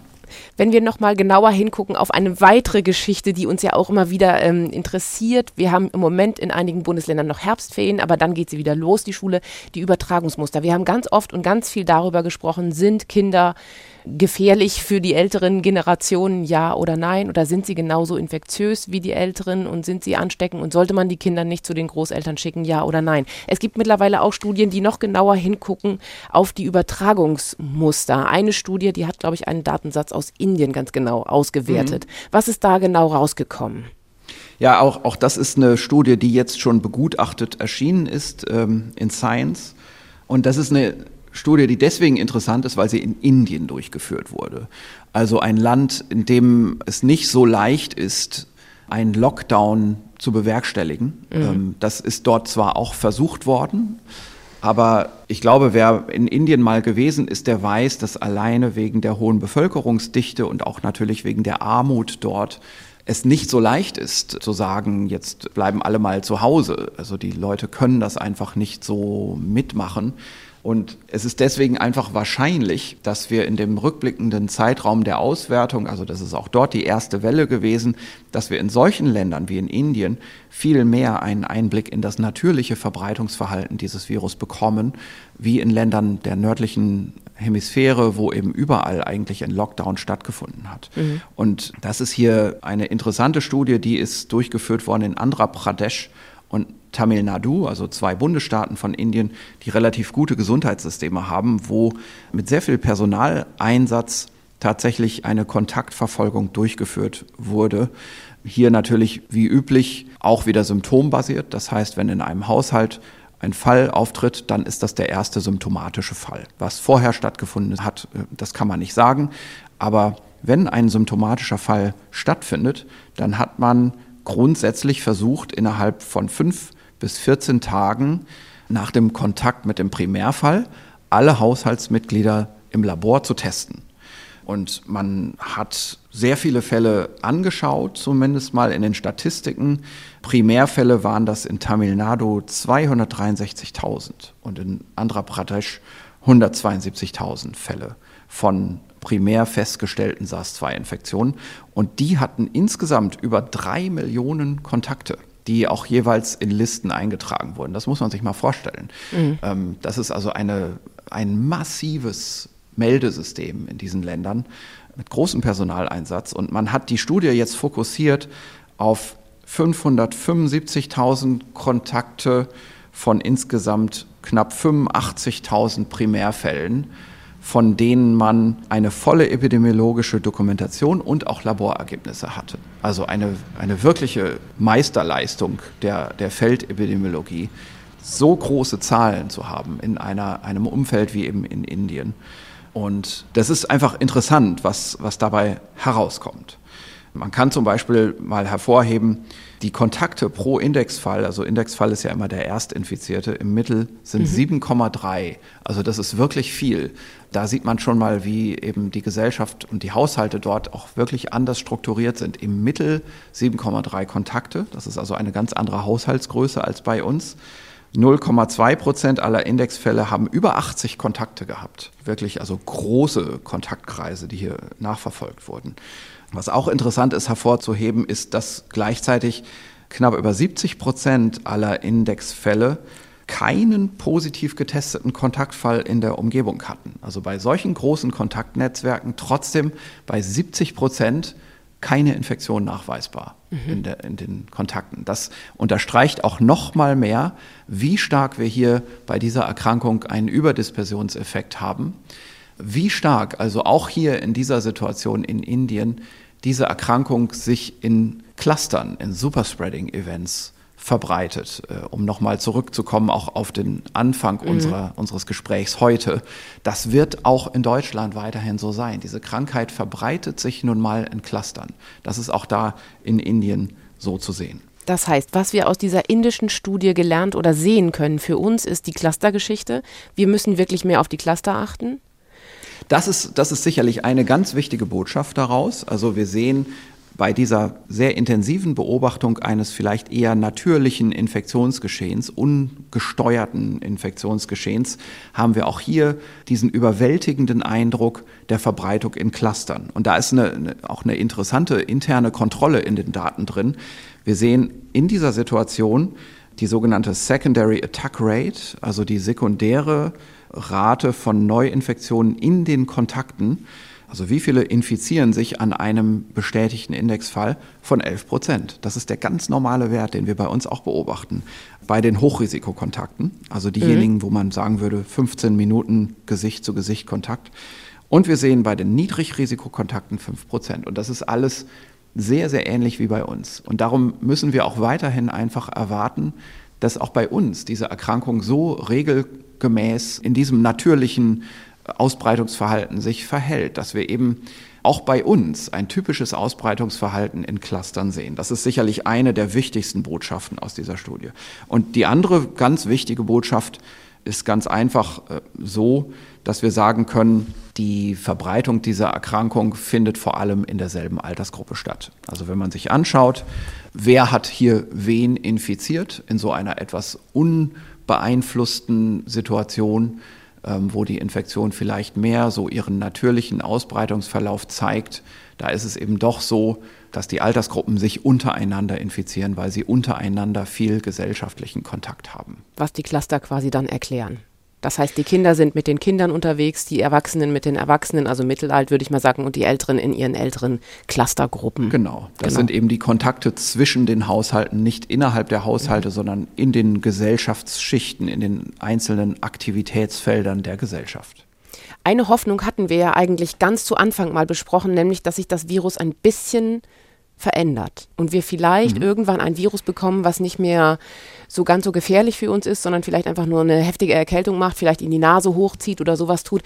Wenn wir nochmal genauer hingucken auf eine weitere Geschichte, die uns ja auch immer wieder ähm, interessiert. Wir haben im Moment in einigen Bundesländern noch Herbstferien, aber dann geht sie wieder los, die Schule, die Übertragungsmuster. Wir haben ganz oft und ganz viel darüber gesprochen, sind Kinder gefährlich für die älteren Generationen, ja oder nein? Oder sind sie genauso infektiös wie die älteren und sind sie ansteckend und sollte man die Kinder nicht zu den Großeltern schicken, ja oder nein? Es gibt mittlerweile auch Studien, die noch genauer hingucken auf die Übertragungsmuster. Eine Studie, die hat, glaube ich, einen Datensatz aus Indien ganz genau ausgewertet. Mhm. Was ist da genau rausgekommen? Ja, auch, auch das ist eine Studie, die jetzt schon begutachtet erschienen ist ähm, in Science. Und das ist eine Studie, die deswegen interessant ist, weil sie in Indien durchgeführt wurde. Also ein Land, in dem es nicht so leicht ist, einen Lockdown zu bewerkstelligen. Mhm. Ähm, das ist dort zwar auch versucht worden, aber ich glaube, wer in Indien mal gewesen ist, der weiß, dass alleine wegen der hohen Bevölkerungsdichte und auch natürlich wegen der Armut dort es nicht so leicht ist zu sagen, jetzt bleiben alle mal zu Hause. Also die Leute können das einfach nicht so mitmachen. Und es ist deswegen einfach wahrscheinlich, dass wir in dem rückblickenden Zeitraum der Auswertung, also das ist auch dort die erste Welle gewesen, dass wir in solchen Ländern wie in Indien viel mehr einen Einblick in das natürliche Verbreitungsverhalten dieses Virus bekommen, wie in Ländern der nördlichen Hemisphäre, wo eben überall eigentlich ein Lockdown stattgefunden hat. Mhm. Und das ist hier eine interessante Studie, die ist durchgeführt worden in Andhra Pradesh und Tamil Nadu, also zwei Bundesstaaten von Indien, die relativ gute Gesundheitssysteme haben, wo mit sehr viel Personaleinsatz tatsächlich eine Kontaktverfolgung durchgeführt wurde. Hier natürlich wie üblich auch wieder symptombasiert. Das heißt, wenn in einem Haushalt ein Fall auftritt, dann ist das der erste symptomatische Fall. Was vorher stattgefunden hat, das kann man nicht sagen. Aber wenn ein symptomatischer Fall stattfindet, dann hat man grundsätzlich versucht, innerhalb von fünf bis 14 Tagen nach dem Kontakt mit dem Primärfall alle Haushaltsmitglieder im Labor zu testen. Und man hat sehr viele Fälle angeschaut, zumindest mal in den Statistiken. Primärfälle waren das in Tamil Nadu 263.000 und in Andhra Pradesh 172.000 Fälle von primär festgestellten SARS-2-Infektionen. Und die hatten insgesamt über drei Millionen Kontakte die auch jeweils in Listen eingetragen wurden. Das muss man sich mal vorstellen. Mhm. Ähm, das ist also eine, ein massives Meldesystem in diesen Ländern mit großem Personaleinsatz. Und man hat die Studie jetzt fokussiert auf 575.000 Kontakte von insgesamt knapp 85.000 Primärfällen von denen man eine volle epidemiologische Dokumentation und auch Laborergebnisse hatte. Also eine, eine wirkliche Meisterleistung der, der Feldepidemiologie, so große Zahlen zu haben in einer, einem Umfeld wie eben in Indien. Und das ist einfach interessant, was, was dabei herauskommt. Man kann zum Beispiel mal hervorheben, die Kontakte pro Indexfall, also Indexfall ist ja immer der Erstinfizierte, im Mittel sind mhm. 7,3. Also das ist wirklich viel. Da sieht man schon mal, wie eben die Gesellschaft und die Haushalte dort auch wirklich anders strukturiert sind. Im Mittel 7,3 Kontakte. Das ist also eine ganz andere Haushaltsgröße als bei uns. 0,2 Prozent aller Indexfälle haben über 80 Kontakte gehabt. Wirklich also große Kontaktkreise, die hier nachverfolgt wurden. Was auch interessant ist hervorzuheben, ist, dass gleichzeitig knapp über 70 Prozent aller Indexfälle keinen positiv getesteten Kontaktfall in der Umgebung hatten. Also bei solchen großen Kontaktnetzwerken trotzdem bei 70 Prozent keine Infektion nachweisbar mhm. in, der, in, den Kontakten. Das unterstreicht auch noch mal mehr, wie stark wir hier bei dieser Erkrankung einen Überdispersionseffekt haben. Wie stark also auch hier in dieser Situation in Indien diese Erkrankung sich in Clustern, in Superspreading-Events verbreitet. Äh, um nochmal zurückzukommen, auch auf den Anfang mhm. unserer, unseres Gesprächs heute. Das wird auch in Deutschland weiterhin so sein. Diese Krankheit verbreitet sich nun mal in Clustern. Das ist auch da in Indien so zu sehen. Das heißt, was wir aus dieser indischen Studie gelernt oder sehen können für uns, ist die Clustergeschichte. Wir müssen wirklich mehr auf die Cluster achten. Das ist, das ist sicherlich eine ganz wichtige Botschaft daraus. Also wir sehen bei dieser sehr intensiven Beobachtung eines vielleicht eher natürlichen Infektionsgeschehens, ungesteuerten Infektionsgeschehens, haben wir auch hier diesen überwältigenden Eindruck der Verbreitung in Clustern. Und da ist eine, auch eine interessante interne Kontrolle in den Daten drin. Wir sehen in dieser Situation die sogenannte Secondary Attack Rate, also die sekundäre Rate von Neuinfektionen in den Kontakten. Also wie viele infizieren sich an einem bestätigten Indexfall von 11 Prozent? Das ist der ganz normale Wert, den wir bei uns auch beobachten. Bei den Hochrisikokontakten, also diejenigen, mhm. wo man sagen würde, 15 Minuten Gesicht zu Gesicht Kontakt. Und wir sehen bei den Niedrigrisikokontakten 5 Prozent. Und das ist alles sehr, sehr ähnlich wie bei uns. Und darum müssen wir auch weiterhin einfach erwarten, dass auch bei uns diese Erkrankung so regelgemäß in diesem natürlichen Ausbreitungsverhalten sich verhält, dass wir eben auch bei uns ein typisches Ausbreitungsverhalten in Clustern sehen. Das ist sicherlich eine der wichtigsten Botschaften aus dieser Studie. Und die andere ganz wichtige Botschaft ist ganz einfach äh, so, dass wir sagen können, die Verbreitung dieser Erkrankung findet vor allem in derselben Altersgruppe statt. Also wenn man sich anschaut, wer hat hier wen infiziert in so einer etwas unbeeinflussten Situation, wo die Infektion vielleicht mehr so ihren natürlichen Ausbreitungsverlauf zeigt, da ist es eben doch so, dass die Altersgruppen sich untereinander infizieren, weil sie untereinander viel gesellschaftlichen Kontakt haben. Was die Cluster quasi dann erklären. Das heißt, die Kinder sind mit den Kindern unterwegs, die Erwachsenen mit den Erwachsenen, also mittelalt würde ich mal sagen, und die Älteren in ihren älteren Clustergruppen. Genau, das genau. sind eben die Kontakte zwischen den Haushalten, nicht innerhalb der Haushalte, mhm. sondern in den Gesellschaftsschichten, in den einzelnen Aktivitätsfeldern der Gesellschaft. Eine Hoffnung hatten wir ja eigentlich ganz zu Anfang mal besprochen, nämlich dass sich das Virus ein bisschen verändert und wir vielleicht mhm. irgendwann ein Virus bekommen, was nicht mehr so ganz so gefährlich für uns ist, sondern vielleicht einfach nur eine heftige Erkältung macht, vielleicht in die Nase hochzieht oder sowas tut.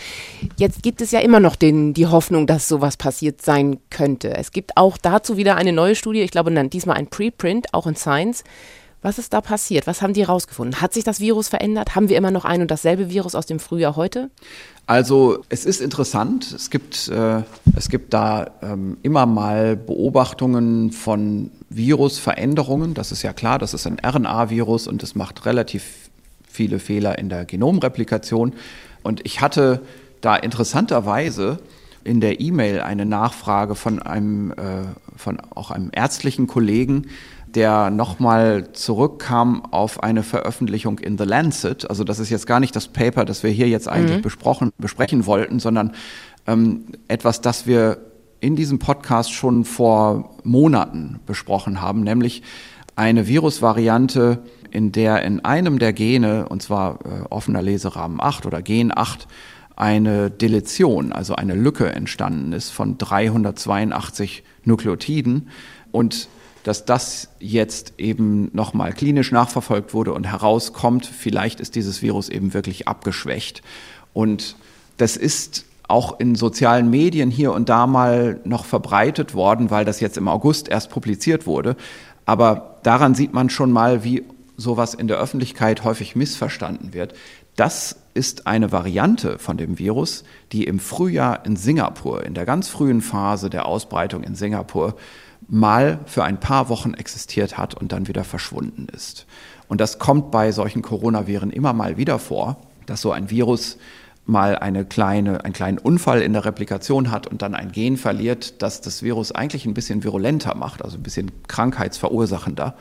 Jetzt gibt es ja immer noch den, die Hoffnung, dass sowas passiert sein könnte. Es gibt auch dazu wieder eine neue Studie, ich glaube dann diesmal ein Preprint, auch in Science. Was ist da passiert? Was haben die rausgefunden? Hat sich das Virus verändert? Haben wir immer noch ein und dasselbe Virus aus dem Frühjahr heute? Also es ist interessant. Es gibt, äh, es gibt da ähm, immer mal Beobachtungen von Virusveränderungen. Das ist ja klar, das ist ein RNA-Virus und es macht relativ viele Fehler in der Genomreplikation. Und ich hatte da interessanterweise in der E-Mail eine Nachfrage von einem, äh, von auch einem ärztlichen Kollegen, der nochmal zurückkam auf eine Veröffentlichung in The Lancet. Also das ist jetzt gar nicht das Paper, das wir hier jetzt eigentlich mhm. besprochen, besprechen wollten, sondern ähm, etwas, das wir in diesem Podcast schon vor Monaten besprochen haben, nämlich eine Virusvariante, in der in einem der Gene, und zwar äh, offener Leserahmen 8 oder Gen 8, eine Deletion, also eine Lücke entstanden ist von 382 Nukleotiden. Und dass das jetzt eben nochmal klinisch nachverfolgt wurde und herauskommt, vielleicht ist dieses Virus eben wirklich abgeschwächt. Und das ist auch in sozialen Medien hier und da mal noch verbreitet worden, weil das jetzt im August erst publiziert wurde. Aber daran sieht man schon mal, wie sowas in der Öffentlichkeit häufig missverstanden wird. Das ist eine Variante von dem Virus, die im Frühjahr in Singapur, in der ganz frühen Phase der Ausbreitung in Singapur, mal für ein paar Wochen existiert hat und dann wieder verschwunden ist. Und das kommt bei solchen Coronaviren immer mal wieder vor, dass so ein Virus mal eine kleine, einen kleinen Unfall in der Replikation hat und dann ein Gen verliert, das das Virus eigentlich ein bisschen virulenter macht, also ein bisschen krankheitsverursachender.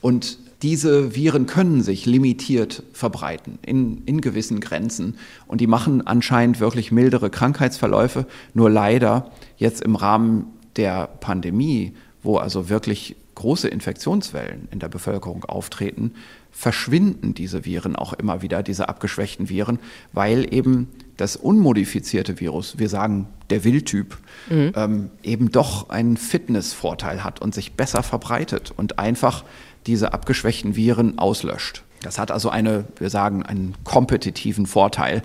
Und diese Viren können sich limitiert verbreiten in, in gewissen Grenzen. Und die machen anscheinend wirklich mildere Krankheitsverläufe. Nur leider jetzt im Rahmen der Pandemie, wo also wirklich große Infektionswellen in der Bevölkerung auftreten, verschwinden diese Viren auch immer wieder, diese abgeschwächten Viren, weil eben das unmodifizierte Virus, wir sagen der Wildtyp, mhm. ähm, eben doch einen Fitnessvorteil hat und sich besser verbreitet und einfach diese abgeschwächten Viren auslöscht. Das hat also eine, wir sagen, einen kompetitiven Vorteil.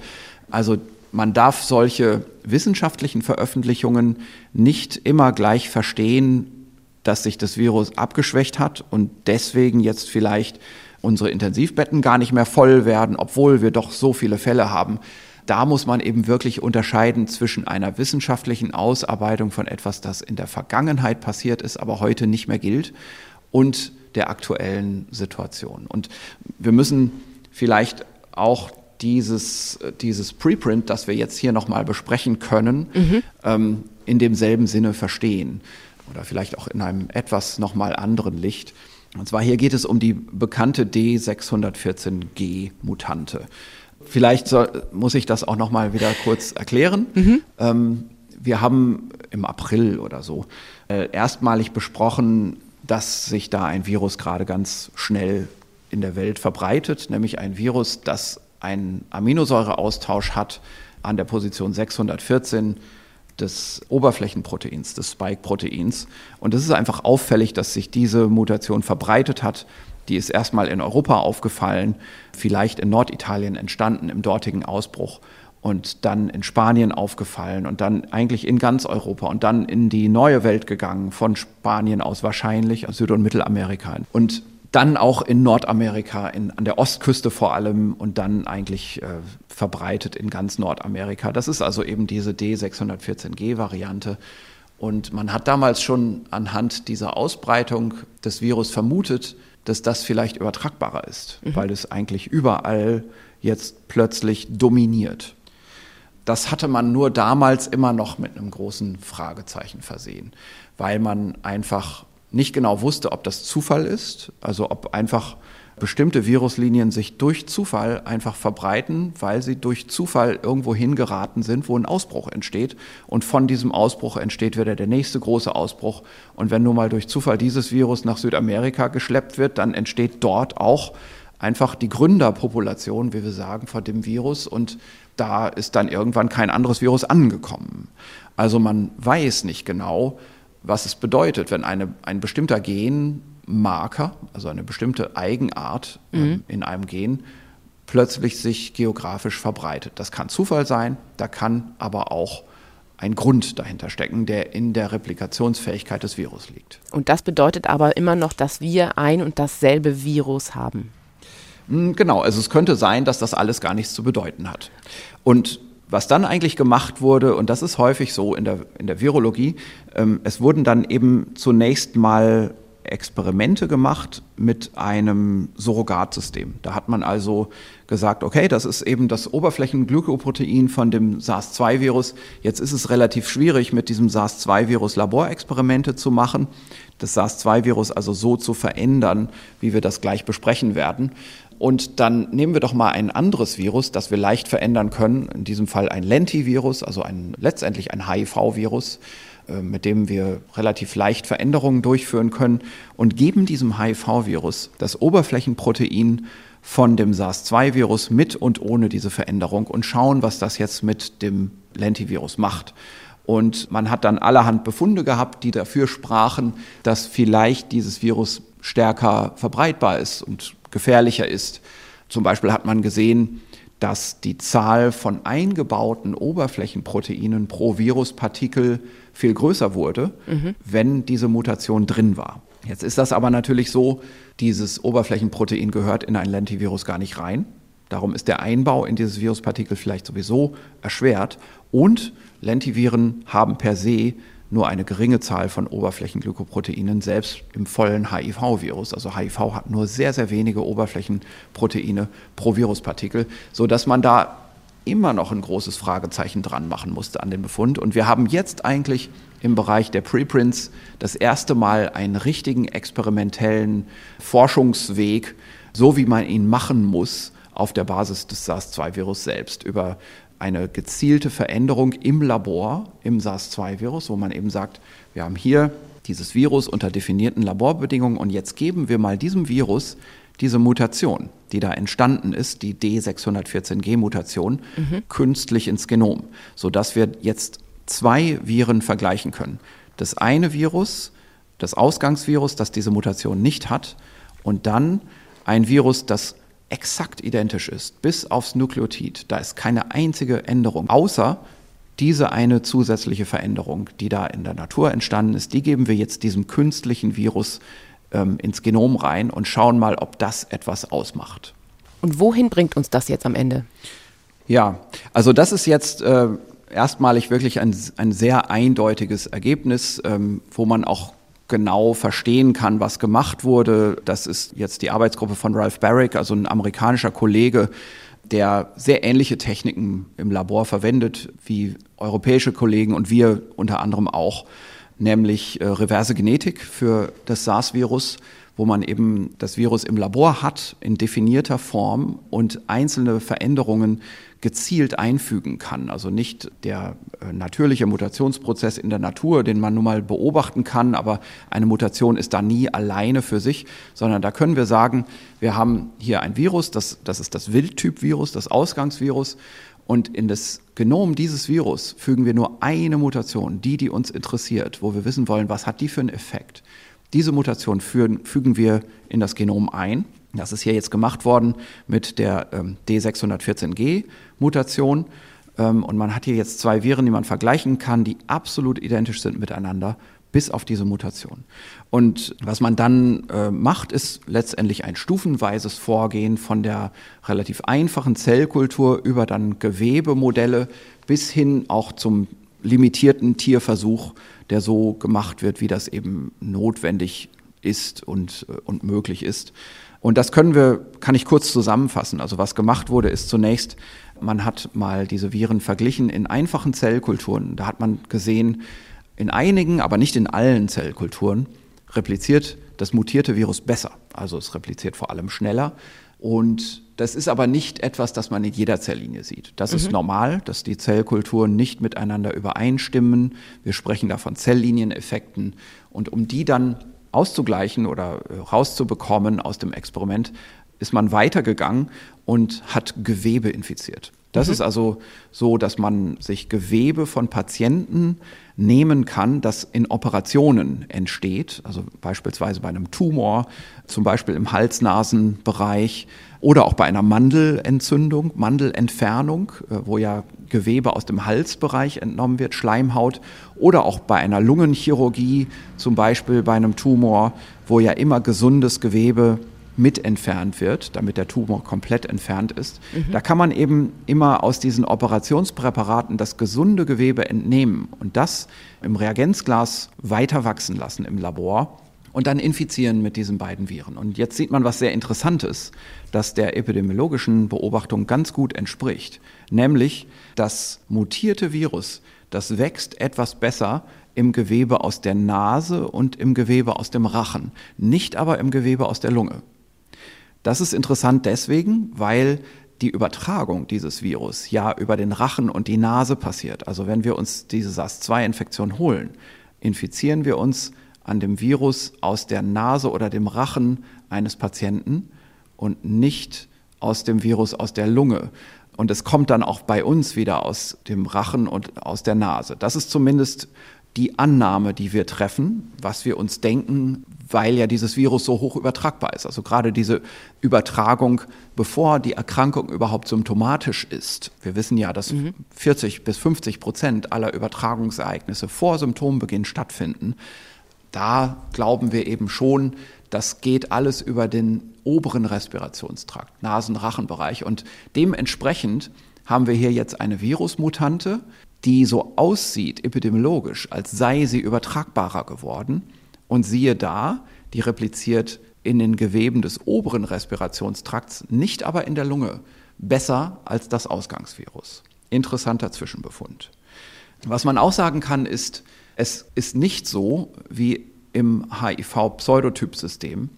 Also man darf solche wissenschaftlichen Veröffentlichungen nicht immer gleich verstehen, dass sich das Virus abgeschwächt hat und deswegen jetzt vielleicht unsere Intensivbetten gar nicht mehr voll werden, obwohl wir doch so viele Fälle haben. Da muss man eben wirklich unterscheiden zwischen einer wissenschaftlichen Ausarbeitung von etwas, das in der Vergangenheit passiert ist, aber heute nicht mehr gilt, und der aktuellen Situation. Und wir müssen vielleicht auch dieses, dieses Preprint, das wir jetzt hier nochmal besprechen können, mhm. ähm, in demselben Sinne verstehen. Oder vielleicht auch in einem etwas nochmal anderen Licht. Und zwar hier geht es um die bekannte D614G-Mutante. Vielleicht soll, muss ich das auch nochmal wieder kurz erklären. Mhm. Ähm, wir haben im April oder so äh, erstmalig besprochen, dass sich da ein Virus gerade ganz schnell in der Welt verbreitet, nämlich ein Virus, das einen Aminosäureaustausch hat an der Position 614 des Oberflächenproteins, des Spike-Proteins. Und es ist einfach auffällig, dass sich diese Mutation verbreitet hat. Die ist erstmal in Europa aufgefallen, vielleicht in Norditalien entstanden im dortigen Ausbruch und dann in Spanien aufgefallen und dann eigentlich in ganz Europa und dann in die neue Welt gegangen, von Spanien aus wahrscheinlich, aus Süd- und Mittelamerika. Und dann auch in Nordamerika, in, an der Ostküste vor allem und dann eigentlich äh, verbreitet in ganz Nordamerika. Das ist also eben diese D614G-Variante. Und man hat damals schon anhand dieser Ausbreitung des Virus vermutet, dass das vielleicht übertragbarer ist, mhm. weil es eigentlich überall jetzt plötzlich dominiert. Das hatte man nur damals immer noch mit einem großen Fragezeichen versehen, weil man einfach nicht genau wusste, ob das Zufall ist, also ob einfach bestimmte Viruslinien sich durch Zufall einfach verbreiten, weil sie durch Zufall irgendwo hingeraten sind, wo ein Ausbruch entsteht. Und von diesem Ausbruch entsteht wieder der nächste große Ausbruch. Und wenn nun mal durch Zufall dieses Virus nach Südamerika geschleppt wird, dann entsteht dort auch einfach die Gründerpopulation, wie wir sagen, von dem Virus. Und da ist dann irgendwann kein anderes Virus angekommen. Also man weiß nicht genau, was es bedeutet, wenn eine, ein bestimmter Gen Marker, also eine bestimmte Eigenart ähm, mhm. in einem Gen, plötzlich sich geografisch verbreitet. Das kann Zufall sein, da kann aber auch ein Grund dahinter stecken, der in der Replikationsfähigkeit des Virus liegt. Und das bedeutet aber immer noch, dass wir ein und dasselbe Virus haben. Hm, genau, also es könnte sein, dass das alles gar nichts zu bedeuten hat. Und was dann eigentlich gemacht wurde, und das ist häufig so in der, in der Virologie, ähm, es wurden dann eben zunächst mal Experimente gemacht mit einem Surrogatsystem. Da hat man also gesagt, okay, das ist eben das Oberflächenglykoprotein von dem SARS-2-Virus. Jetzt ist es relativ schwierig, mit diesem SARS-2-Virus Laborexperimente zu machen, das SARS-2-Virus also so zu verändern, wie wir das gleich besprechen werden. Und dann nehmen wir doch mal ein anderes Virus, das wir leicht verändern können, in diesem Fall ein Lentivirus, also ein, letztendlich ein HIV-Virus äh, mit dem wir relativ leicht Veränderungen durchführen können und geben diesem HIV-Virus das Oberflächenprotein von dem SARS-2-Virus mit und ohne diese Veränderung und schauen, was das jetzt mit dem Lentivirus macht. Und man hat dann allerhand Befunde gehabt, die dafür sprachen, dass vielleicht dieses Virus stärker verbreitbar ist und gefährlicher ist. Zum Beispiel hat man gesehen, dass die Zahl von eingebauten Oberflächenproteinen pro Viruspartikel viel größer wurde, mhm. wenn diese Mutation drin war. Jetzt ist das aber natürlich so, dieses Oberflächenprotein gehört in ein Lentivirus gar nicht rein. Darum ist der Einbau in dieses Viruspartikel vielleicht sowieso erschwert. Und Lentiviren haben per se nur eine geringe Zahl von Oberflächenglykoproteinen, selbst im vollen HIV-Virus. Also HIV hat nur sehr, sehr wenige Oberflächenproteine pro Viruspartikel, sodass man da immer noch ein großes Fragezeichen dran machen musste an den Befund. Und wir haben jetzt eigentlich im Bereich der Preprints das erste Mal einen richtigen experimentellen Forschungsweg, so wie man ihn machen muss, auf der Basis des SARS-2-Virus selbst, über eine gezielte Veränderung im Labor im SARS-2-Virus, wo man eben sagt, wir haben hier dieses Virus unter definierten Laborbedingungen und jetzt geben wir mal diesem Virus diese Mutation, die da entstanden ist, die D614G-Mutation, mhm. künstlich ins Genom, sodass wir jetzt zwei Viren vergleichen können. Das eine Virus, das Ausgangsvirus, das diese Mutation nicht hat, und dann ein Virus, das exakt identisch ist, bis aufs Nukleotid. Da ist keine einzige Änderung, außer diese eine zusätzliche Veränderung, die da in der Natur entstanden ist, die geben wir jetzt diesem künstlichen Virus ähm, ins Genom rein und schauen mal, ob das etwas ausmacht. Und wohin bringt uns das jetzt am Ende? Ja, also das ist jetzt äh, erstmalig wirklich ein, ein sehr eindeutiges Ergebnis, ähm, wo man auch genau verstehen kann, was gemacht wurde. Das ist jetzt die Arbeitsgruppe von Ralph Barrick, also ein amerikanischer Kollege, der sehr ähnliche Techniken im Labor verwendet wie europäische Kollegen und wir unter anderem auch, nämlich äh, reverse Genetik für das SARS-Virus wo man eben das Virus im Labor hat, in definierter Form und einzelne Veränderungen gezielt einfügen kann. Also nicht der äh, natürliche Mutationsprozess in der Natur, den man nun mal beobachten kann, aber eine Mutation ist da nie alleine für sich, sondern da können wir sagen, wir haben hier ein Virus, das, das ist das Wildtyp-Virus, das Ausgangsvirus, und in das Genom dieses Virus fügen wir nur eine Mutation, die, die uns interessiert, wo wir wissen wollen, was hat die für einen Effekt. Diese Mutation fügen wir in das Genom ein. Das ist hier jetzt gemacht worden mit der ähm, D614G-Mutation. Ähm, und man hat hier jetzt zwei Viren, die man vergleichen kann, die absolut identisch sind miteinander, bis auf diese Mutation. Und was man dann äh, macht, ist letztendlich ein stufenweises Vorgehen von der relativ einfachen Zellkultur über dann Gewebemodelle bis hin auch zum limitierten Tierversuch, der so gemacht wird, wie das eben notwendig ist und, äh, und möglich ist. Und das können wir, kann ich kurz zusammenfassen. Also was gemacht wurde, ist zunächst, man hat mal diese Viren verglichen in einfachen Zellkulturen. Da hat man gesehen, in einigen, aber nicht in allen Zellkulturen repliziert das mutierte Virus besser. Also es repliziert vor allem schneller. Und das ist aber nicht etwas, das man in jeder Zelllinie sieht. Das mhm. ist normal, dass die Zellkulturen nicht miteinander übereinstimmen. Wir sprechen da von Zelllinieneffekten. Und um die dann auszugleichen oder äh, rauszubekommen aus dem Experiment, ist man weitergegangen und hat Gewebe infiziert. Das mhm. ist also so, dass man sich Gewebe von Patienten nehmen kann, das in Operationen entsteht, also beispielsweise bei einem Tumor, zum Beispiel im Hals-Nasen-Bereich oder auch bei einer Mandelentzündung, Mandelentfernung, äh, wo ja Gewebe aus dem Halsbereich entnommen wird, Schleimhaut, oder auch bei einer Lungenchirurgie, zum Beispiel bei einem Tumor, wo ja immer gesundes Gewebe mit entfernt wird, damit der Tumor komplett entfernt ist. Mhm. Da kann man eben immer aus diesen Operationspräparaten das gesunde Gewebe entnehmen und das im Reagenzglas weiter wachsen lassen im Labor und dann infizieren mit diesen beiden Viren. Und jetzt sieht man was sehr Interessantes, das der epidemiologischen Beobachtung ganz gut entspricht, nämlich das mutierte Virus, das wächst etwas besser im Gewebe aus der Nase und im Gewebe aus dem Rachen, nicht aber im Gewebe aus der Lunge. Das ist interessant deswegen, weil die Übertragung dieses Virus ja über den Rachen und die Nase passiert. Also wenn wir uns diese SARS-2-Infektion holen, infizieren wir uns an dem Virus aus der Nase oder dem Rachen eines Patienten und nicht aus dem Virus aus der Lunge. Und es kommt dann auch bei uns wieder aus dem Rachen und aus der Nase. Das ist zumindest die Annahme, die wir treffen, was wir uns denken, weil ja dieses Virus so hoch übertragbar ist. Also gerade diese Übertragung, bevor die Erkrankung überhaupt symptomatisch ist. Wir wissen ja, dass mhm. 40 bis 50 Prozent aller Übertragungsereignisse vor Symptombeginn stattfinden. Da glauben wir eben schon, das geht alles über den oberen Respirationstrakt, Nasen-Rachenbereich. Und dementsprechend haben wir hier jetzt eine Virusmutante, die so aussieht epidemiologisch, als sei sie übertragbarer geworden. Und siehe da, die repliziert in den Geweben des oberen Respirationstrakts, nicht aber in der Lunge, besser als das Ausgangsvirus. Interessanter Zwischenbefund. Was man auch sagen kann, ist, es ist nicht so wie im HIV-Pseudotypsystem,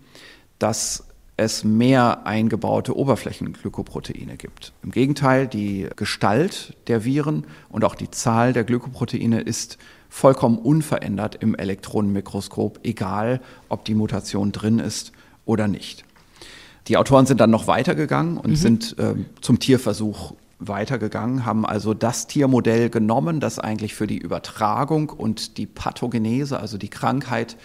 dass es mehr eingebaute Oberflächenglykoproteine gibt. Im Gegenteil, die Gestalt der Viren und auch die Zahl der Glykoproteine ist vollkommen unverändert im Elektronenmikroskop, egal ob die Mutation drin ist oder nicht. Die Autoren sind dann noch weitergegangen und mhm. sind äh, zum Tierversuch weitergegangen, haben also das Tiermodell genommen, das eigentlich für die Übertragung und die Pathogenese, also die Krankheit,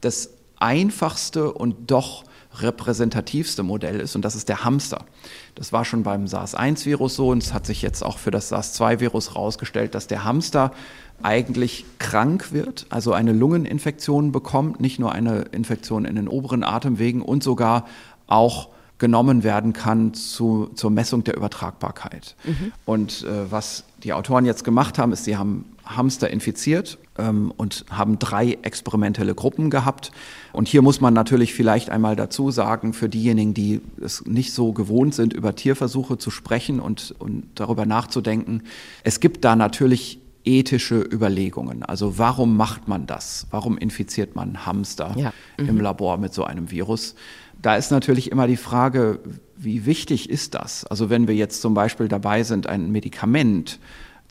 das einfachste und doch repräsentativste Modell ist und das ist der Hamster. Das war schon beim SARS-1-Virus so und es hat sich jetzt auch für das SARS-2-Virus herausgestellt, dass der Hamster eigentlich krank wird, also eine Lungeninfektion bekommt, nicht nur eine Infektion in den oberen Atemwegen und sogar auch genommen werden kann zu, zur Messung der Übertragbarkeit. Mhm. Und äh, was die Autoren jetzt gemacht haben, ist, sie haben Hamster infiziert und haben drei experimentelle Gruppen gehabt. Und hier muss man natürlich vielleicht einmal dazu sagen, für diejenigen, die es nicht so gewohnt sind, über Tierversuche zu sprechen und, und darüber nachzudenken, es gibt da natürlich ethische Überlegungen. Also warum macht man das? Warum infiziert man Hamster ja. mhm. im Labor mit so einem Virus? Da ist natürlich immer die Frage, wie wichtig ist das? Also wenn wir jetzt zum Beispiel dabei sind, ein Medikament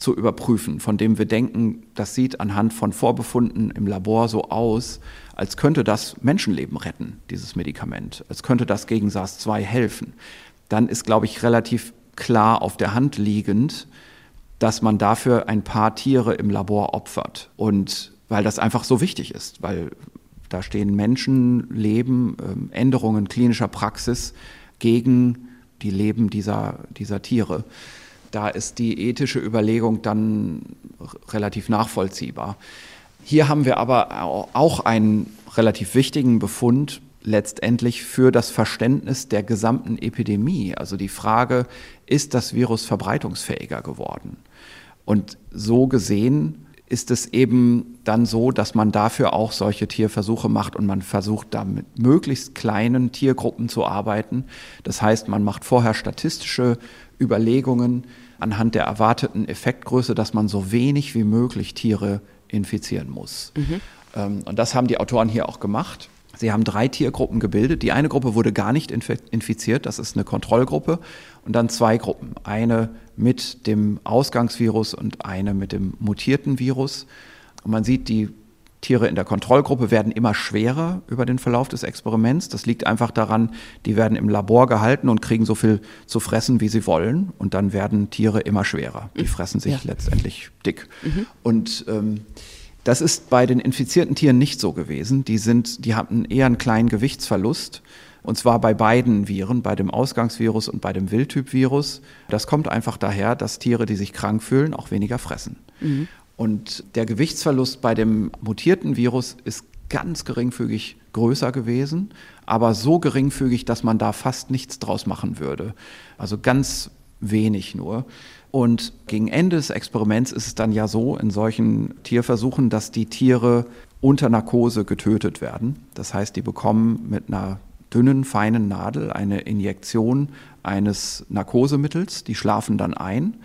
zu überprüfen, von dem wir denken, das sieht anhand von Vorbefunden im Labor so aus, als könnte das Menschenleben retten, dieses Medikament, als könnte das gegen SARS-2 helfen, dann ist, glaube ich, relativ klar auf der Hand liegend, dass man dafür ein paar Tiere im Labor opfert. Und weil das einfach so wichtig ist, weil da stehen Menschenleben, ähm, Änderungen klinischer Praxis gegen die Leben dieser, dieser Tiere da ist die ethische Überlegung dann relativ nachvollziehbar. Hier haben wir aber auch einen relativ wichtigen Befund letztendlich für das Verständnis der gesamten Epidemie. Also die Frage, ist das Virus verbreitungsfähiger geworden? Und so gesehen ist es eben dann so, dass man dafür auch solche Tierversuche macht und man versucht da mit möglichst kleinen Tiergruppen zu arbeiten. Das heißt, man macht vorher statistische Überlegungen anhand der erwarteten Effektgröße, dass man so wenig wie möglich Tiere infizieren muss. Mhm. Ähm, und das haben die Autoren hier auch gemacht. Sie haben drei Tiergruppen gebildet. Die eine Gruppe wurde gar nicht infiziert, das ist eine Kontrollgruppe. Und dann zwei Gruppen. Eine mit dem Ausgangsvirus und eine mit dem mutierten Virus. Und man sieht, die Tiere in der Kontrollgruppe werden immer schwerer über den Verlauf des Experiments. Das liegt einfach daran, die werden im Labor gehalten und kriegen so viel zu fressen, wie sie wollen. Und dann werden Tiere immer schwerer. Die fressen sich ja. letztendlich dick. Mhm. Und ähm, das ist bei den infizierten Tieren nicht so gewesen. Die, sind, die hatten eher einen kleinen Gewichtsverlust. Und zwar bei beiden Viren, bei dem Ausgangsvirus und bei dem Wildtypvirus. Das kommt einfach daher, dass Tiere, die sich krank fühlen, auch weniger fressen. Mhm. Und der Gewichtsverlust bei dem mutierten Virus ist ganz geringfügig größer gewesen, aber so geringfügig, dass man da fast nichts draus machen würde. Also ganz wenig nur. Und gegen Ende des Experiments ist es dann ja so in solchen Tierversuchen, dass die Tiere unter Narkose getötet werden. Das heißt, die bekommen mit einer dünnen, feinen Nadel eine Injektion eines Narkosemittels. Die schlafen dann ein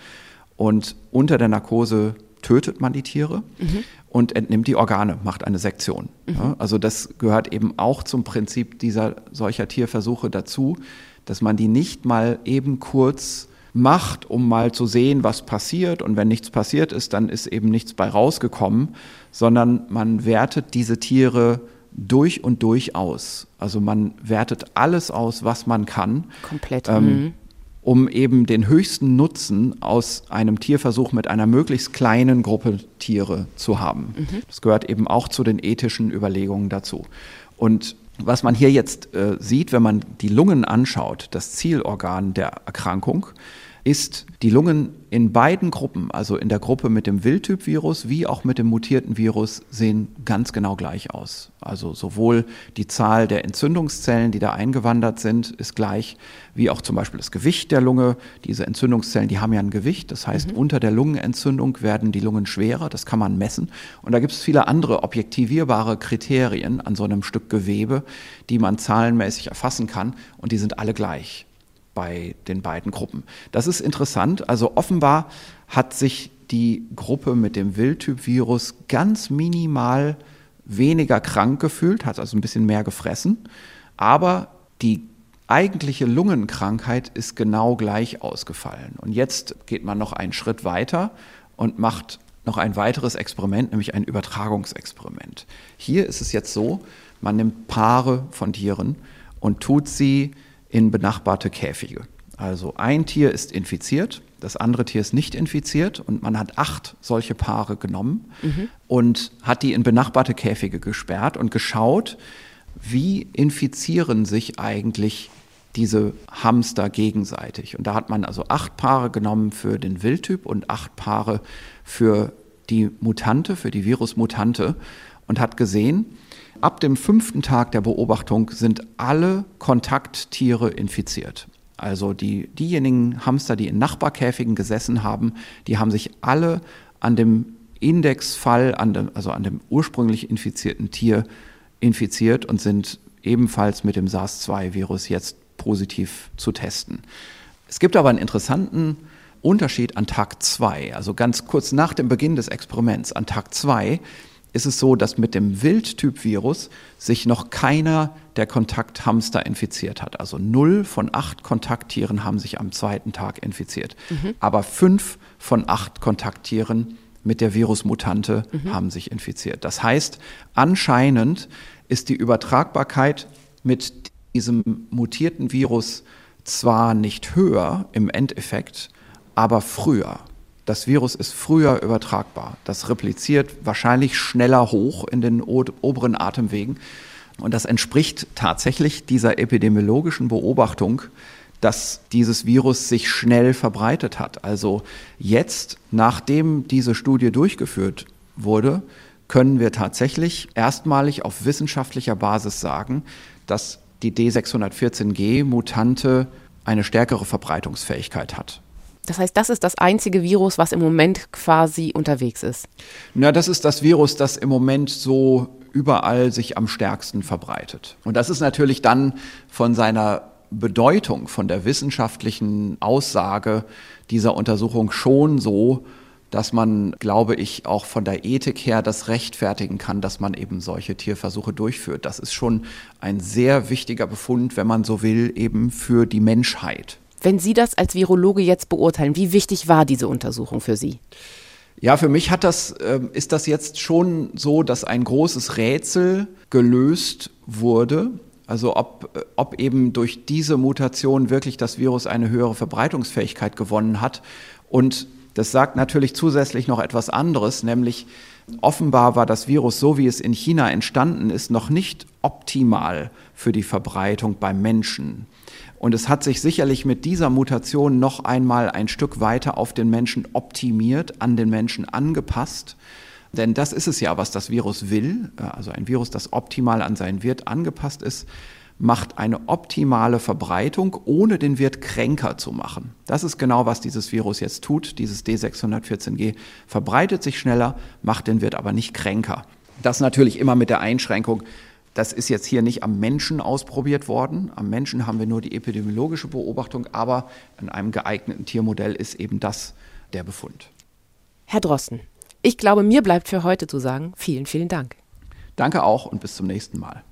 und unter der Narkose tötet man die Tiere mhm. und entnimmt die Organe, macht eine Sektion. Mhm. Ja, also das gehört eben auch zum Prinzip dieser solcher Tierversuche dazu, dass man die nicht mal eben kurz macht, um mal zu sehen, was passiert. Und wenn nichts passiert ist, dann ist eben nichts bei rausgekommen, sondern man wertet diese Tiere durch und durch aus. Also man wertet alles aus, was man kann. Komplett. Ähm, mhm. Um eben den höchsten Nutzen aus einem Tierversuch mit einer möglichst kleinen Gruppe Tiere zu haben. Mhm. Das gehört eben auch zu den ethischen Überlegungen dazu. Und was man hier jetzt äh, sieht, wenn man die Lungen anschaut, das Zielorgan der Erkrankung, ist die Lungen in beiden Gruppen, also in der Gruppe mit dem Wildtyp-Virus wie auch mit dem mutierten Virus, sehen ganz genau gleich aus. Also sowohl die Zahl der Entzündungszellen, die da eingewandert sind, ist gleich, wie auch zum Beispiel das Gewicht der Lunge. Diese Entzündungszellen, die haben ja ein Gewicht. Das heißt, mhm. unter der Lungenentzündung werden die Lungen schwerer. Das kann man messen. Und da gibt es viele andere objektivierbare Kriterien an so einem Stück Gewebe, die man zahlenmäßig erfassen kann. Und die sind alle gleich bei den beiden Gruppen. Das ist interessant. Also offenbar hat sich die Gruppe mit dem Wildtyp-Virus ganz minimal weniger krank gefühlt, hat also ein bisschen mehr gefressen, aber die eigentliche Lungenkrankheit ist genau gleich ausgefallen. Und jetzt geht man noch einen Schritt weiter und macht noch ein weiteres Experiment, nämlich ein Übertragungsexperiment. Hier ist es jetzt so, man nimmt Paare von Tieren und tut sie in benachbarte Käfige. Also ein Tier ist infiziert, das andere Tier ist nicht infiziert und man hat acht solche Paare genommen mhm. und hat die in benachbarte Käfige gesperrt und geschaut, wie infizieren sich eigentlich diese Hamster gegenseitig. Und da hat man also acht Paare genommen für den Wildtyp und acht Paare für die Mutante, für die Virusmutante und hat gesehen, Ab dem fünften Tag der Beobachtung sind alle Kontakttiere infiziert. Also die, diejenigen Hamster, die in Nachbarkäfigen gesessen haben, die haben sich alle an dem Indexfall, an dem, also an dem ursprünglich infizierten Tier infiziert und sind ebenfalls mit dem SARS-2-Virus jetzt positiv zu testen. Es gibt aber einen interessanten Unterschied an Tag 2, also ganz kurz nach dem Beginn des Experiments. An Tag 2 ist es so, dass mit dem Wildtyp-Virus sich noch keiner der Kontakthamster infiziert hat. Also null von acht Kontakttieren haben sich am zweiten Tag infiziert. Mhm. Aber fünf von acht Kontakttieren mit der Virusmutante mhm. haben sich infiziert. Das heißt, anscheinend ist die Übertragbarkeit mit diesem mutierten Virus zwar nicht höher im Endeffekt, aber früher. Das Virus ist früher übertragbar. Das repliziert wahrscheinlich schneller hoch in den oberen Atemwegen. Und das entspricht tatsächlich dieser epidemiologischen Beobachtung, dass dieses Virus sich schnell verbreitet hat. Also jetzt, nachdem diese Studie durchgeführt wurde, können wir tatsächlich erstmalig auf wissenschaftlicher Basis sagen, dass die D614G-Mutante eine stärkere Verbreitungsfähigkeit hat. Das heißt, das ist das einzige Virus, was im Moment quasi unterwegs ist. Na, das ist das Virus, das im Moment so überall sich am stärksten verbreitet. Und das ist natürlich dann von seiner Bedeutung, von der wissenschaftlichen Aussage dieser Untersuchung schon so, dass man, glaube ich, auch von der Ethik her das rechtfertigen kann, dass man eben solche Tierversuche durchführt. Das ist schon ein sehr wichtiger Befund, wenn man so will, eben für die Menschheit. Wenn Sie das als Virologe jetzt beurteilen, wie wichtig war diese Untersuchung für Sie? Ja, für mich hat das, äh, ist das jetzt schon so, dass ein großes Rätsel gelöst wurde. Also ob, äh, ob eben durch diese Mutation wirklich das Virus eine höhere Verbreitungsfähigkeit gewonnen hat. Und das sagt natürlich zusätzlich noch etwas anderes, nämlich offenbar war das Virus, so wie es in China entstanden ist, noch nicht optimal für die Verbreitung beim Menschen. Und es hat sich sicherlich mit dieser Mutation noch einmal ein Stück weiter auf den Menschen optimiert, an den Menschen angepasst. Denn das ist es ja, was das Virus will. Also ein Virus, das optimal an seinen Wirt angepasst ist, macht eine optimale Verbreitung, ohne den Wirt kränker zu machen. Das ist genau, was dieses Virus jetzt tut. Dieses D614G verbreitet sich schneller, macht den Wirt aber nicht kränker. Das natürlich immer mit der Einschränkung, das ist jetzt hier nicht am Menschen ausprobiert worden. Am Menschen haben wir nur die epidemiologische Beobachtung, aber in einem geeigneten Tiermodell ist eben das der Befund. Herr Drosten, ich glaube, mir bleibt für heute zu sagen, vielen, vielen Dank. Danke auch und bis zum nächsten Mal.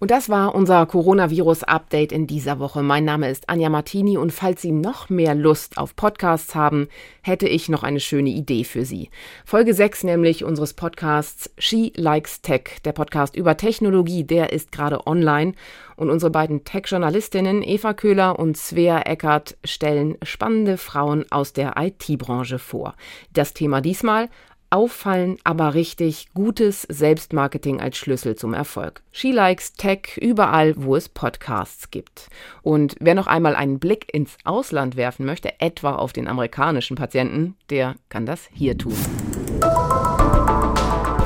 Und das war unser Coronavirus-Update in dieser Woche. Mein Name ist Anja Martini und falls Sie noch mehr Lust auf Podcasts haben, hätte ich noch eine schöne Idee für Sie. Folge 6 nämlich unseres Podcasts She Likes Tech, der Podcast über Technologie, der ist gerade online und unsere beiden Tech-Journalistinnen Eva Köhler und Svea Eckert stellen spannende Frauen aus der IT-Branche vor. Das Thema diesmal Auffallen, aber richtig gutes Selbstmarketing als Schlüssel zum Erfolg. She likes Tech überall, wo es Podcasts gibt. Und wer noch einmal einen Blick ins Ausland werfen möchte, etwa auf den amerikanischen Patienten, der kann das hier tun.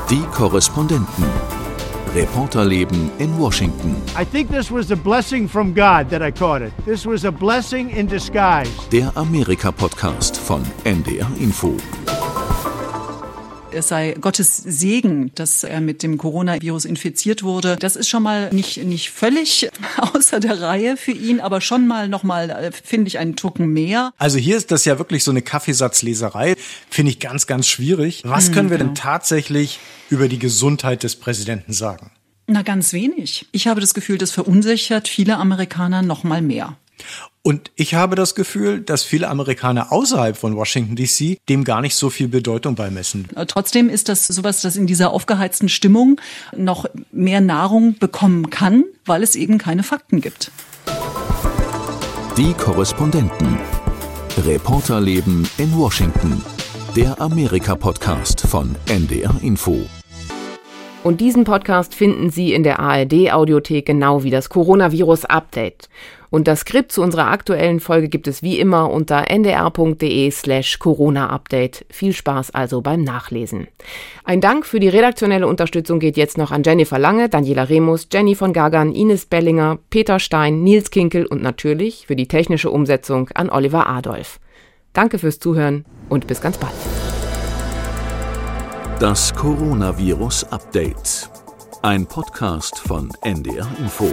Die Korrespondenten. Reporterleben in Washington. I think this was a blessing from God that I caught it. This was a blessing in disguise. Der Amerika-Podcast von NDR Info es sei Gottes Segen, dass er mit dem Coronavirus infiziert wurde. Das ist schon mal nicht, nicht völlig außer der Reihe für ihn, aber schon mal nochmal, äh, finde ich, einen Tucken mehr. Also hier ist das ja wirklich so eine Kaffeesatzleserei. Finde ich ganz, ganz schwierig. Was können wir denn tatsächlich über die Gesundheit des Präsidenten sagen? Na, ganz wenig. Ich habe das Gefühl, das verunsichert viele Amerikaner noch mal mehr. Und ich habe das Gefühl, dass viele Amerikaner außerhalb von Washington DC dem gar nicht so viel Bedeutung beimessen. Äh, trotzdem ist das sowas, das in dieser aufgeheizten Stimmung noch mehr Nahrung bekommen kann, weil es eben keine Fakten gibt. Die Korrespondenten. Reporterleben in Washington. Der Amerika-Podcast von NDR Info. Und diesen Podcast finden Sie in der ARD-Audiothek genau wie das Coronavirus-Update. Und das Skript zu unserer aktuellen Folge gibt es wie immer unter ndr.de slash Corona-Update. Viel Spaß also beim Nachlesen. Ein Dank für die redaktionelle Unterstützung geht jetzt noch an Jennifer Lange, Daniela Remus, Jenny von Gagan, Ines Bellinger, Peter Stein, Nils Kinkel und natürlich für die technische Umsetzung an Oliver Adolf. Danke fürs Zuhören und bis ganz bald. Das Coronavirus Update. Ein Podcast von NDR Info.